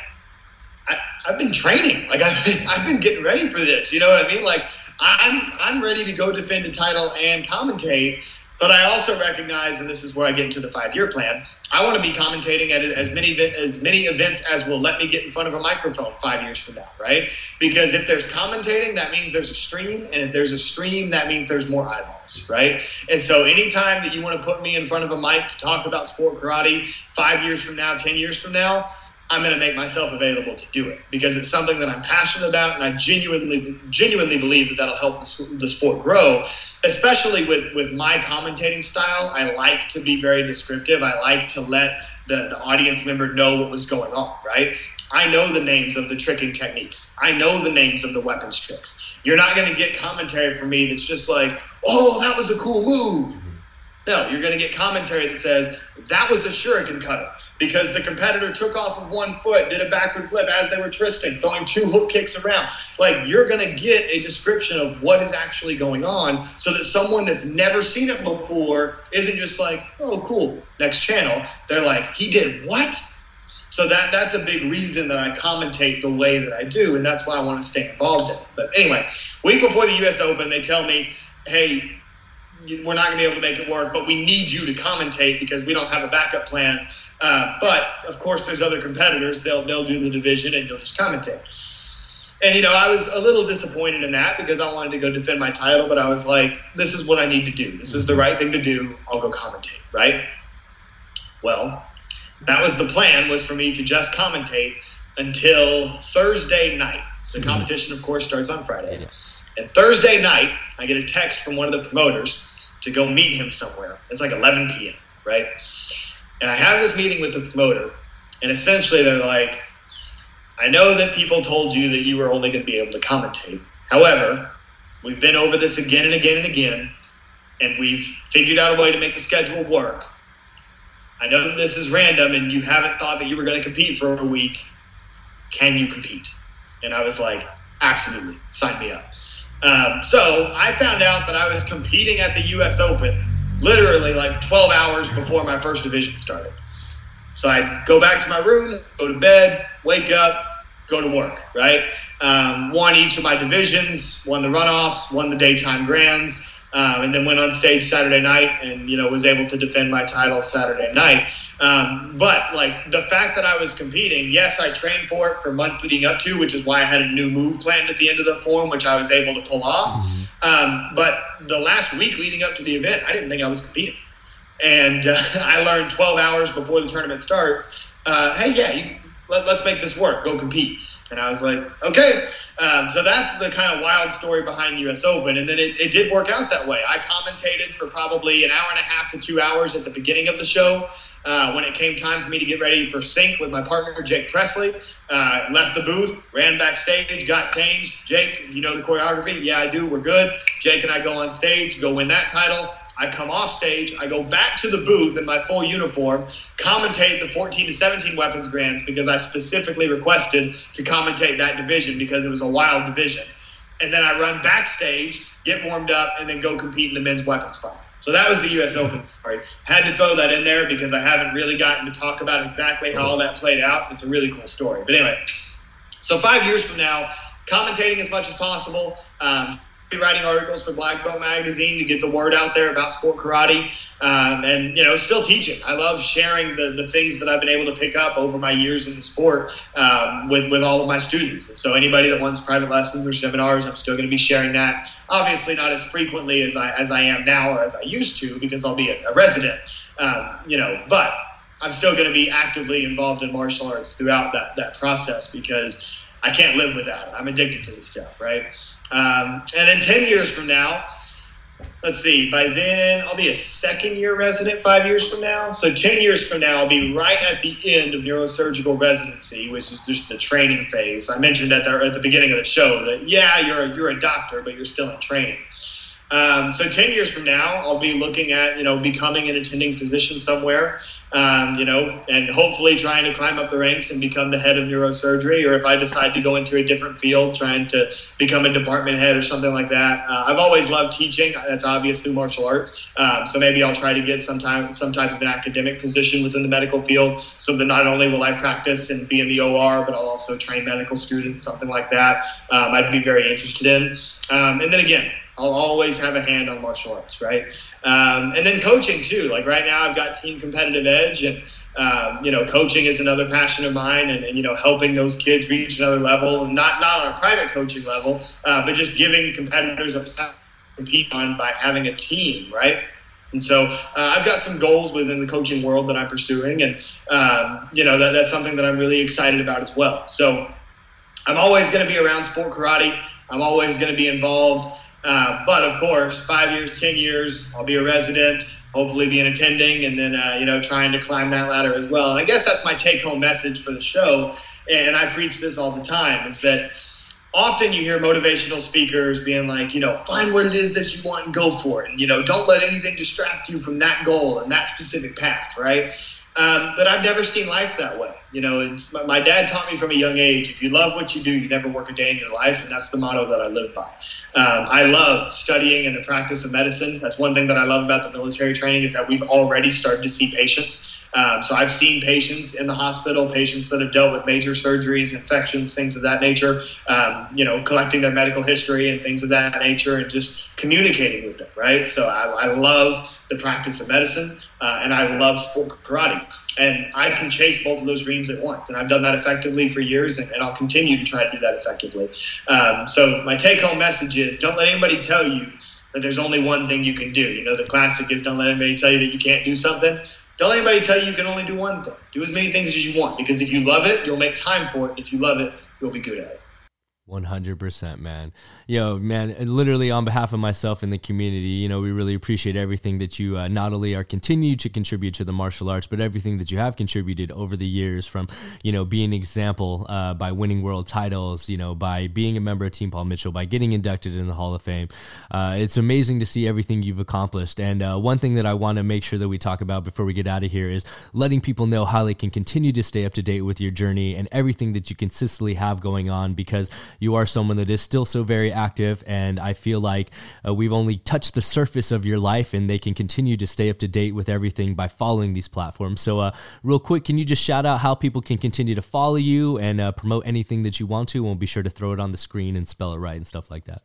I, have been training. Like, I've been, I've been getting ready for this. You know what I mean? Like, I'm, I'm ready to go defend a title and commentate. But I also recognize, and this is where I get into the five year plan, I want to be commentating at as many as many events as will let me get in front of a microphone five years from now, right? Because if there's commentating, that means there's a stream, and if there's a stream, that means there's more eyeballs, right? And so anytime that you want to put me in front of a mic to talk about sport karate five years from now, ten years from now, I'm going to make myself available to do it because it's something that I'm passionate about, and I genuinely, genuinely believe that that'll help the, the sport grow. Especially with with my commentating style, I like to be very descriptive. I like to let the, the audience member know what was going on. Right? I know the names of the tricking techniques. I know the names of the weapons tricks. You're not going to get commentary from me that's just like, "Oh, that was a cool move." Mm-hmm. No, you're going to get commentary that says that was a shuriken cutter because the competitor took off of one foot, did a backward flip as they were twisting, throwing two hook kicks around. Like you're going to get a description of what is actually going on so that someone that's never seen it before isn't just like, oh, cool, next channel. They're like, he did what? So that that's a big reason that I commentate the way that I do, and that's why I want to stay involved in it. But anyway, week before the U.S. Open, they tell me, hey, we're not going to be able to make it work, but we need you to commentate because we don't have a backup plan. Uh, but of course, there's other competitors. They'll they'll do the division and you'll just commentate. And you know, I was a little disappointed in that because I wanted to go defend my title, but I was like, this is what I need to do. This is the right thing to do. I'll go commentate, right? Well, that was the plan was for me to just commentate until Thursday night. So mm-hmm. competition, of course, starts on Friday. And Thursday night, I get a text from one of the promoters to go meet him somewhere. It's like 11 p.m., right? And I have this meeting with the promoter, and essentially they're like, I know that people told you that you were only going to be able to commentate. However, we've been over this again and again and again, and we've figured out a way to make the schedule work. I know that this is random and you haven't thought that you were going to compete for a week. Can you compete? And I was like, absolutely, sign me up. Um, so I found out that I was competing at the U.S. Open literally like 12 hours before my first division started. So I go back to my room, go to bed, wake up, go to work, right? Um, won each of my divisions, won the runoffs, won the daytime grands, um, and then went on stage Saturday night and, you know, was able to defend my title Saturday night. Um, but like the fact that I was competing, yes, I trained for it for months leading up to, which is why I had a new move planned at the end of the form, which I was able to pull off. Mm-hmm. Um, but the last week leading up to the event, I didn't think I was competing. And uh, I learned 12 hours before the tournament starts, uh, hey, yeah, you, let, us make this work. Go compete. And I was like, okay. Um, so that's the kind of wild story behind US Open. And then it, it did work out that way. I commentated for probably an hour and a half to two hours at the beginning of the show. Uh, when it came time for me to get ready for sync with my partner Jake Presley, uh, left the booth, ran backstage, got changed. Jake, you know the choreography? Yeah, I do. We're good. Jake and I go on stage, go win that title. I come off stage, I go back to the booth in my full uniform, commentate the 14 to 17 weapons grands because I specifically requested to commentate that division because it was a wild division. And then I run backstage, get warmed up, and then go compete in the men's weapons fight. So that was the U.S. Open story. Had to throw that in there because I haven't really gotten to talk about exactly how all that played out. It's a really cool story. But anyway, so five years from now, commentating as much as possible. Um, writing articles for Black Belt Magazine to get the word out there about sport karate, um, and you know, still teaching. I love sharing the, the things that I've been able to pick up over my years in the sport um, with with all of my students. And so, anybody that wants private lessons or seminars, I'm still going to be sharing that. Obviously, not as frequently as I as I am now or as I used to, because I'll be a, a resident. Um, you know, but I'm still going to be actively involved in martial arts throughout that that process because I can't live without it. I'm addicted to this stuff, right? Um, and then 10 years from now, let's see, by then I'll be a second year resident five years from now. So 10 years from now, I'll be right at the end of neurosurgical residency, which is just the training phase. I mentioned at the, at the beginning of the show that, yeah, you're a, you're a doctor, but you're still in training. Um, so 10 years from now, I'll be looking at, you know, becoming an attending physician somewhere, um, you know, and hopefully trying to climb up the ranks and become the head of neurosurgery. Or if I decide to go into a different field, trying to become a department head or something like that. Uh, I've always loved teaching. That's obvious through martial arts. Um, so maybe I'll try to get some, time, some type of an academic position within the medical field so that not only will I practice and be in the OR, but I'll also train medical students, something like that. Um, I'd be very interested in. Um, and then again, I'll always have a hand on martial arts, right? Um, and then coaching too. Like right now, I've got Team Competitive Edge, and um, you know, coaching is another passion of mine, and, and, you know, helping those kids reach another level, and not not on a private coaching level, uh, but just giving competitors a platform to compete on by having a team, right? And so uh, I've got some goals within the coaching world that I'm pursuing, and um, you know that, that's something that I'm really excited about as well. So I'm always going to be around sport karate. I'm always going to be involved. Uh, but of course, five years, ten years, I'll be a resident. Hopefully, be an attending, and then uh, you know trying to climb that ladder as well. And I guess that's my take-home message for the show. And I preach this all the time: is that often you hear motivational speakers being like, you know, find what it is that you want and go for it. And, you know, don't let anything distract you from that goal and that specific path, right? Um, but I've never seen life that way. You know, it's, my, my, dad taught me from a young age if you love what you do, you never work a day in your life. And that's the motto that I live by. Um, I love studying and the practice of medicine. That's one thing that I love about the military training is that we've already started to see patients. Um, so I've seen patients in the hospital, patients that have dealt with major surgeries, infections, things of that nature. Um, you know, collecting their medical history and things of that nature, and just communicating with them. Right. So I, I love the practice of medicine, uh, and I love sport karate. And I can chase both of those dreams at once. And I've done that effectively for years, and, and I'll continue to try to do that effectively. Um, so, my take home message is don't let anybody tell you that there's only one thing you can do. You know, the classic is don't let anybody tell you that you can't do something. Don't let anybody tell you you can only do one thing. Do as many things as you want because if you love it, you'll make time for it. If you love it, you'll be good at it. 100% man yo man literally on behalf of myself and the community you know we really appreciate everything that you uh, not only are continue to contribute to the martial arts but everything that you have contributed over the years from you know being an example uh, by winning world titles you know by being a member of team paul mitchell by getting inducted in the hall of fame. Uh, it's amazing to see everything you've accomplished. And uh, one thing that i want to make sure that we talk about before we get out of here is letting people know how they can continue to stay up to date with your journey and everything that you consistently have going on because you are someone that is still so very active, and I feel like uh, we've only touched the surface of your life, and they can continue to stay up to date with everything by following these platforms. So, uh, real quick, can you just shout out how people can continue to follow you and uh, promote anything that you want to? We'll be sure to throw it on the screen and spell it right and stuff like that.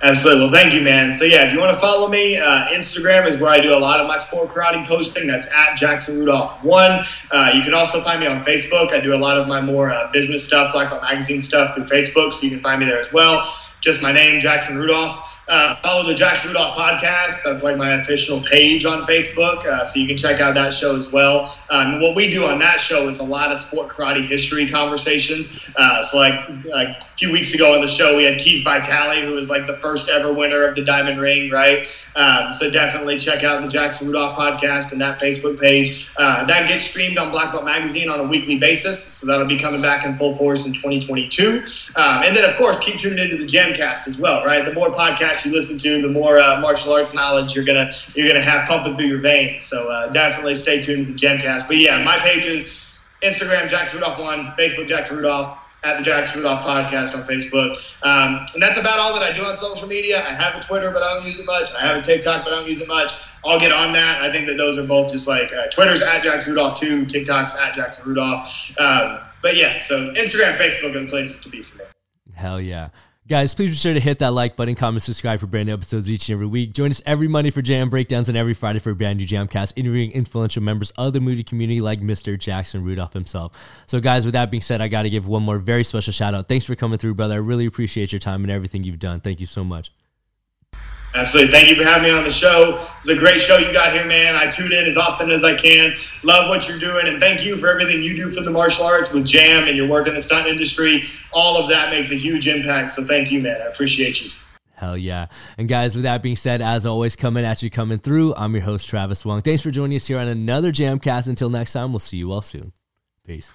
Absolutely. Well, thank you, man. So, yeah, if you want to follow me, uh, Instagram is where I do a lot of my sport karate posting. That's at Jackson Rudolph one. Uh, you can also find me on Facebook. I do a lot of my more uh, business stuff, like magazine stuff, through Facebook. So you can find me there as well. Just my name, Jackson Rudolph. Uh, follow the Jackson Rudolph podcast. That's like my official page on Facebook, uh, so you can check out that show as well. Um, what we do on that show is a lot of sport karate history conversations. Uh, so, like, like a few weeks ago on the show, we had Keith Vitale, who was like the first ever winner of the Diamond Ring, right? Um, so definitely check out the Jackson Rudolph podcast and that Facebook page. Uh, that gets streamed on Black Belt Magazine on a weekly basis, so that'll be coming back in full force in 2022. Um, and then, of course, keep tuning into the Jamcast as well, right? The more podcasts you listen to, the more uh, martial arts knowledge you're gonna you're gonna have pumping through your veins. So uh, definitely stay tuned to the Jamcast. But yeah, my pages: Instagram Jackson Rudolph one, Facebook Jackson Rudolph at the Jackson Rudolph podcast on Facebook. Um, and that's about all that I do on social media. I have a Twitter, but I don't use it much. I have a TikTok, but I don't use it much. I'll get on that. I think that those are both just like uh, Twitter's at Jackson Rudolph too. TikTok's at Jackson Rudolph. Um, but yeah, so Instagram, Facebook are the places to be for me. Hell yeah. Guys, please be sure to hit that like button, comment, subscribe for brand new episodes each and every week. Join us every Monday for jam breakdowns and every Friday for brand new Jamcast, interviewing influential members of the Moody community like Mr. Jackson Rudolph himself. So, guys, with that being said, I got to give one more very special shout out. Thanks for coming through, brother. I really appreciate your time and everything you've done. Thank you so much. Absolutely. Thank you for having me on the show. It's a great show you got here, man. I tune in as often as I can. Love what you're doing, and thank you for everything you do for the martial arts with Jam and your work in the stunt industry. All of that makes a huge impact. So thank you, man. I appreciate you. Hell yeah. And guys, with that being said, as always, coming at you, coming through, I'm your host, Travis Wong. Thanks for joining us here on another Jamcast. Until next time, we'll see you all soon. Peace.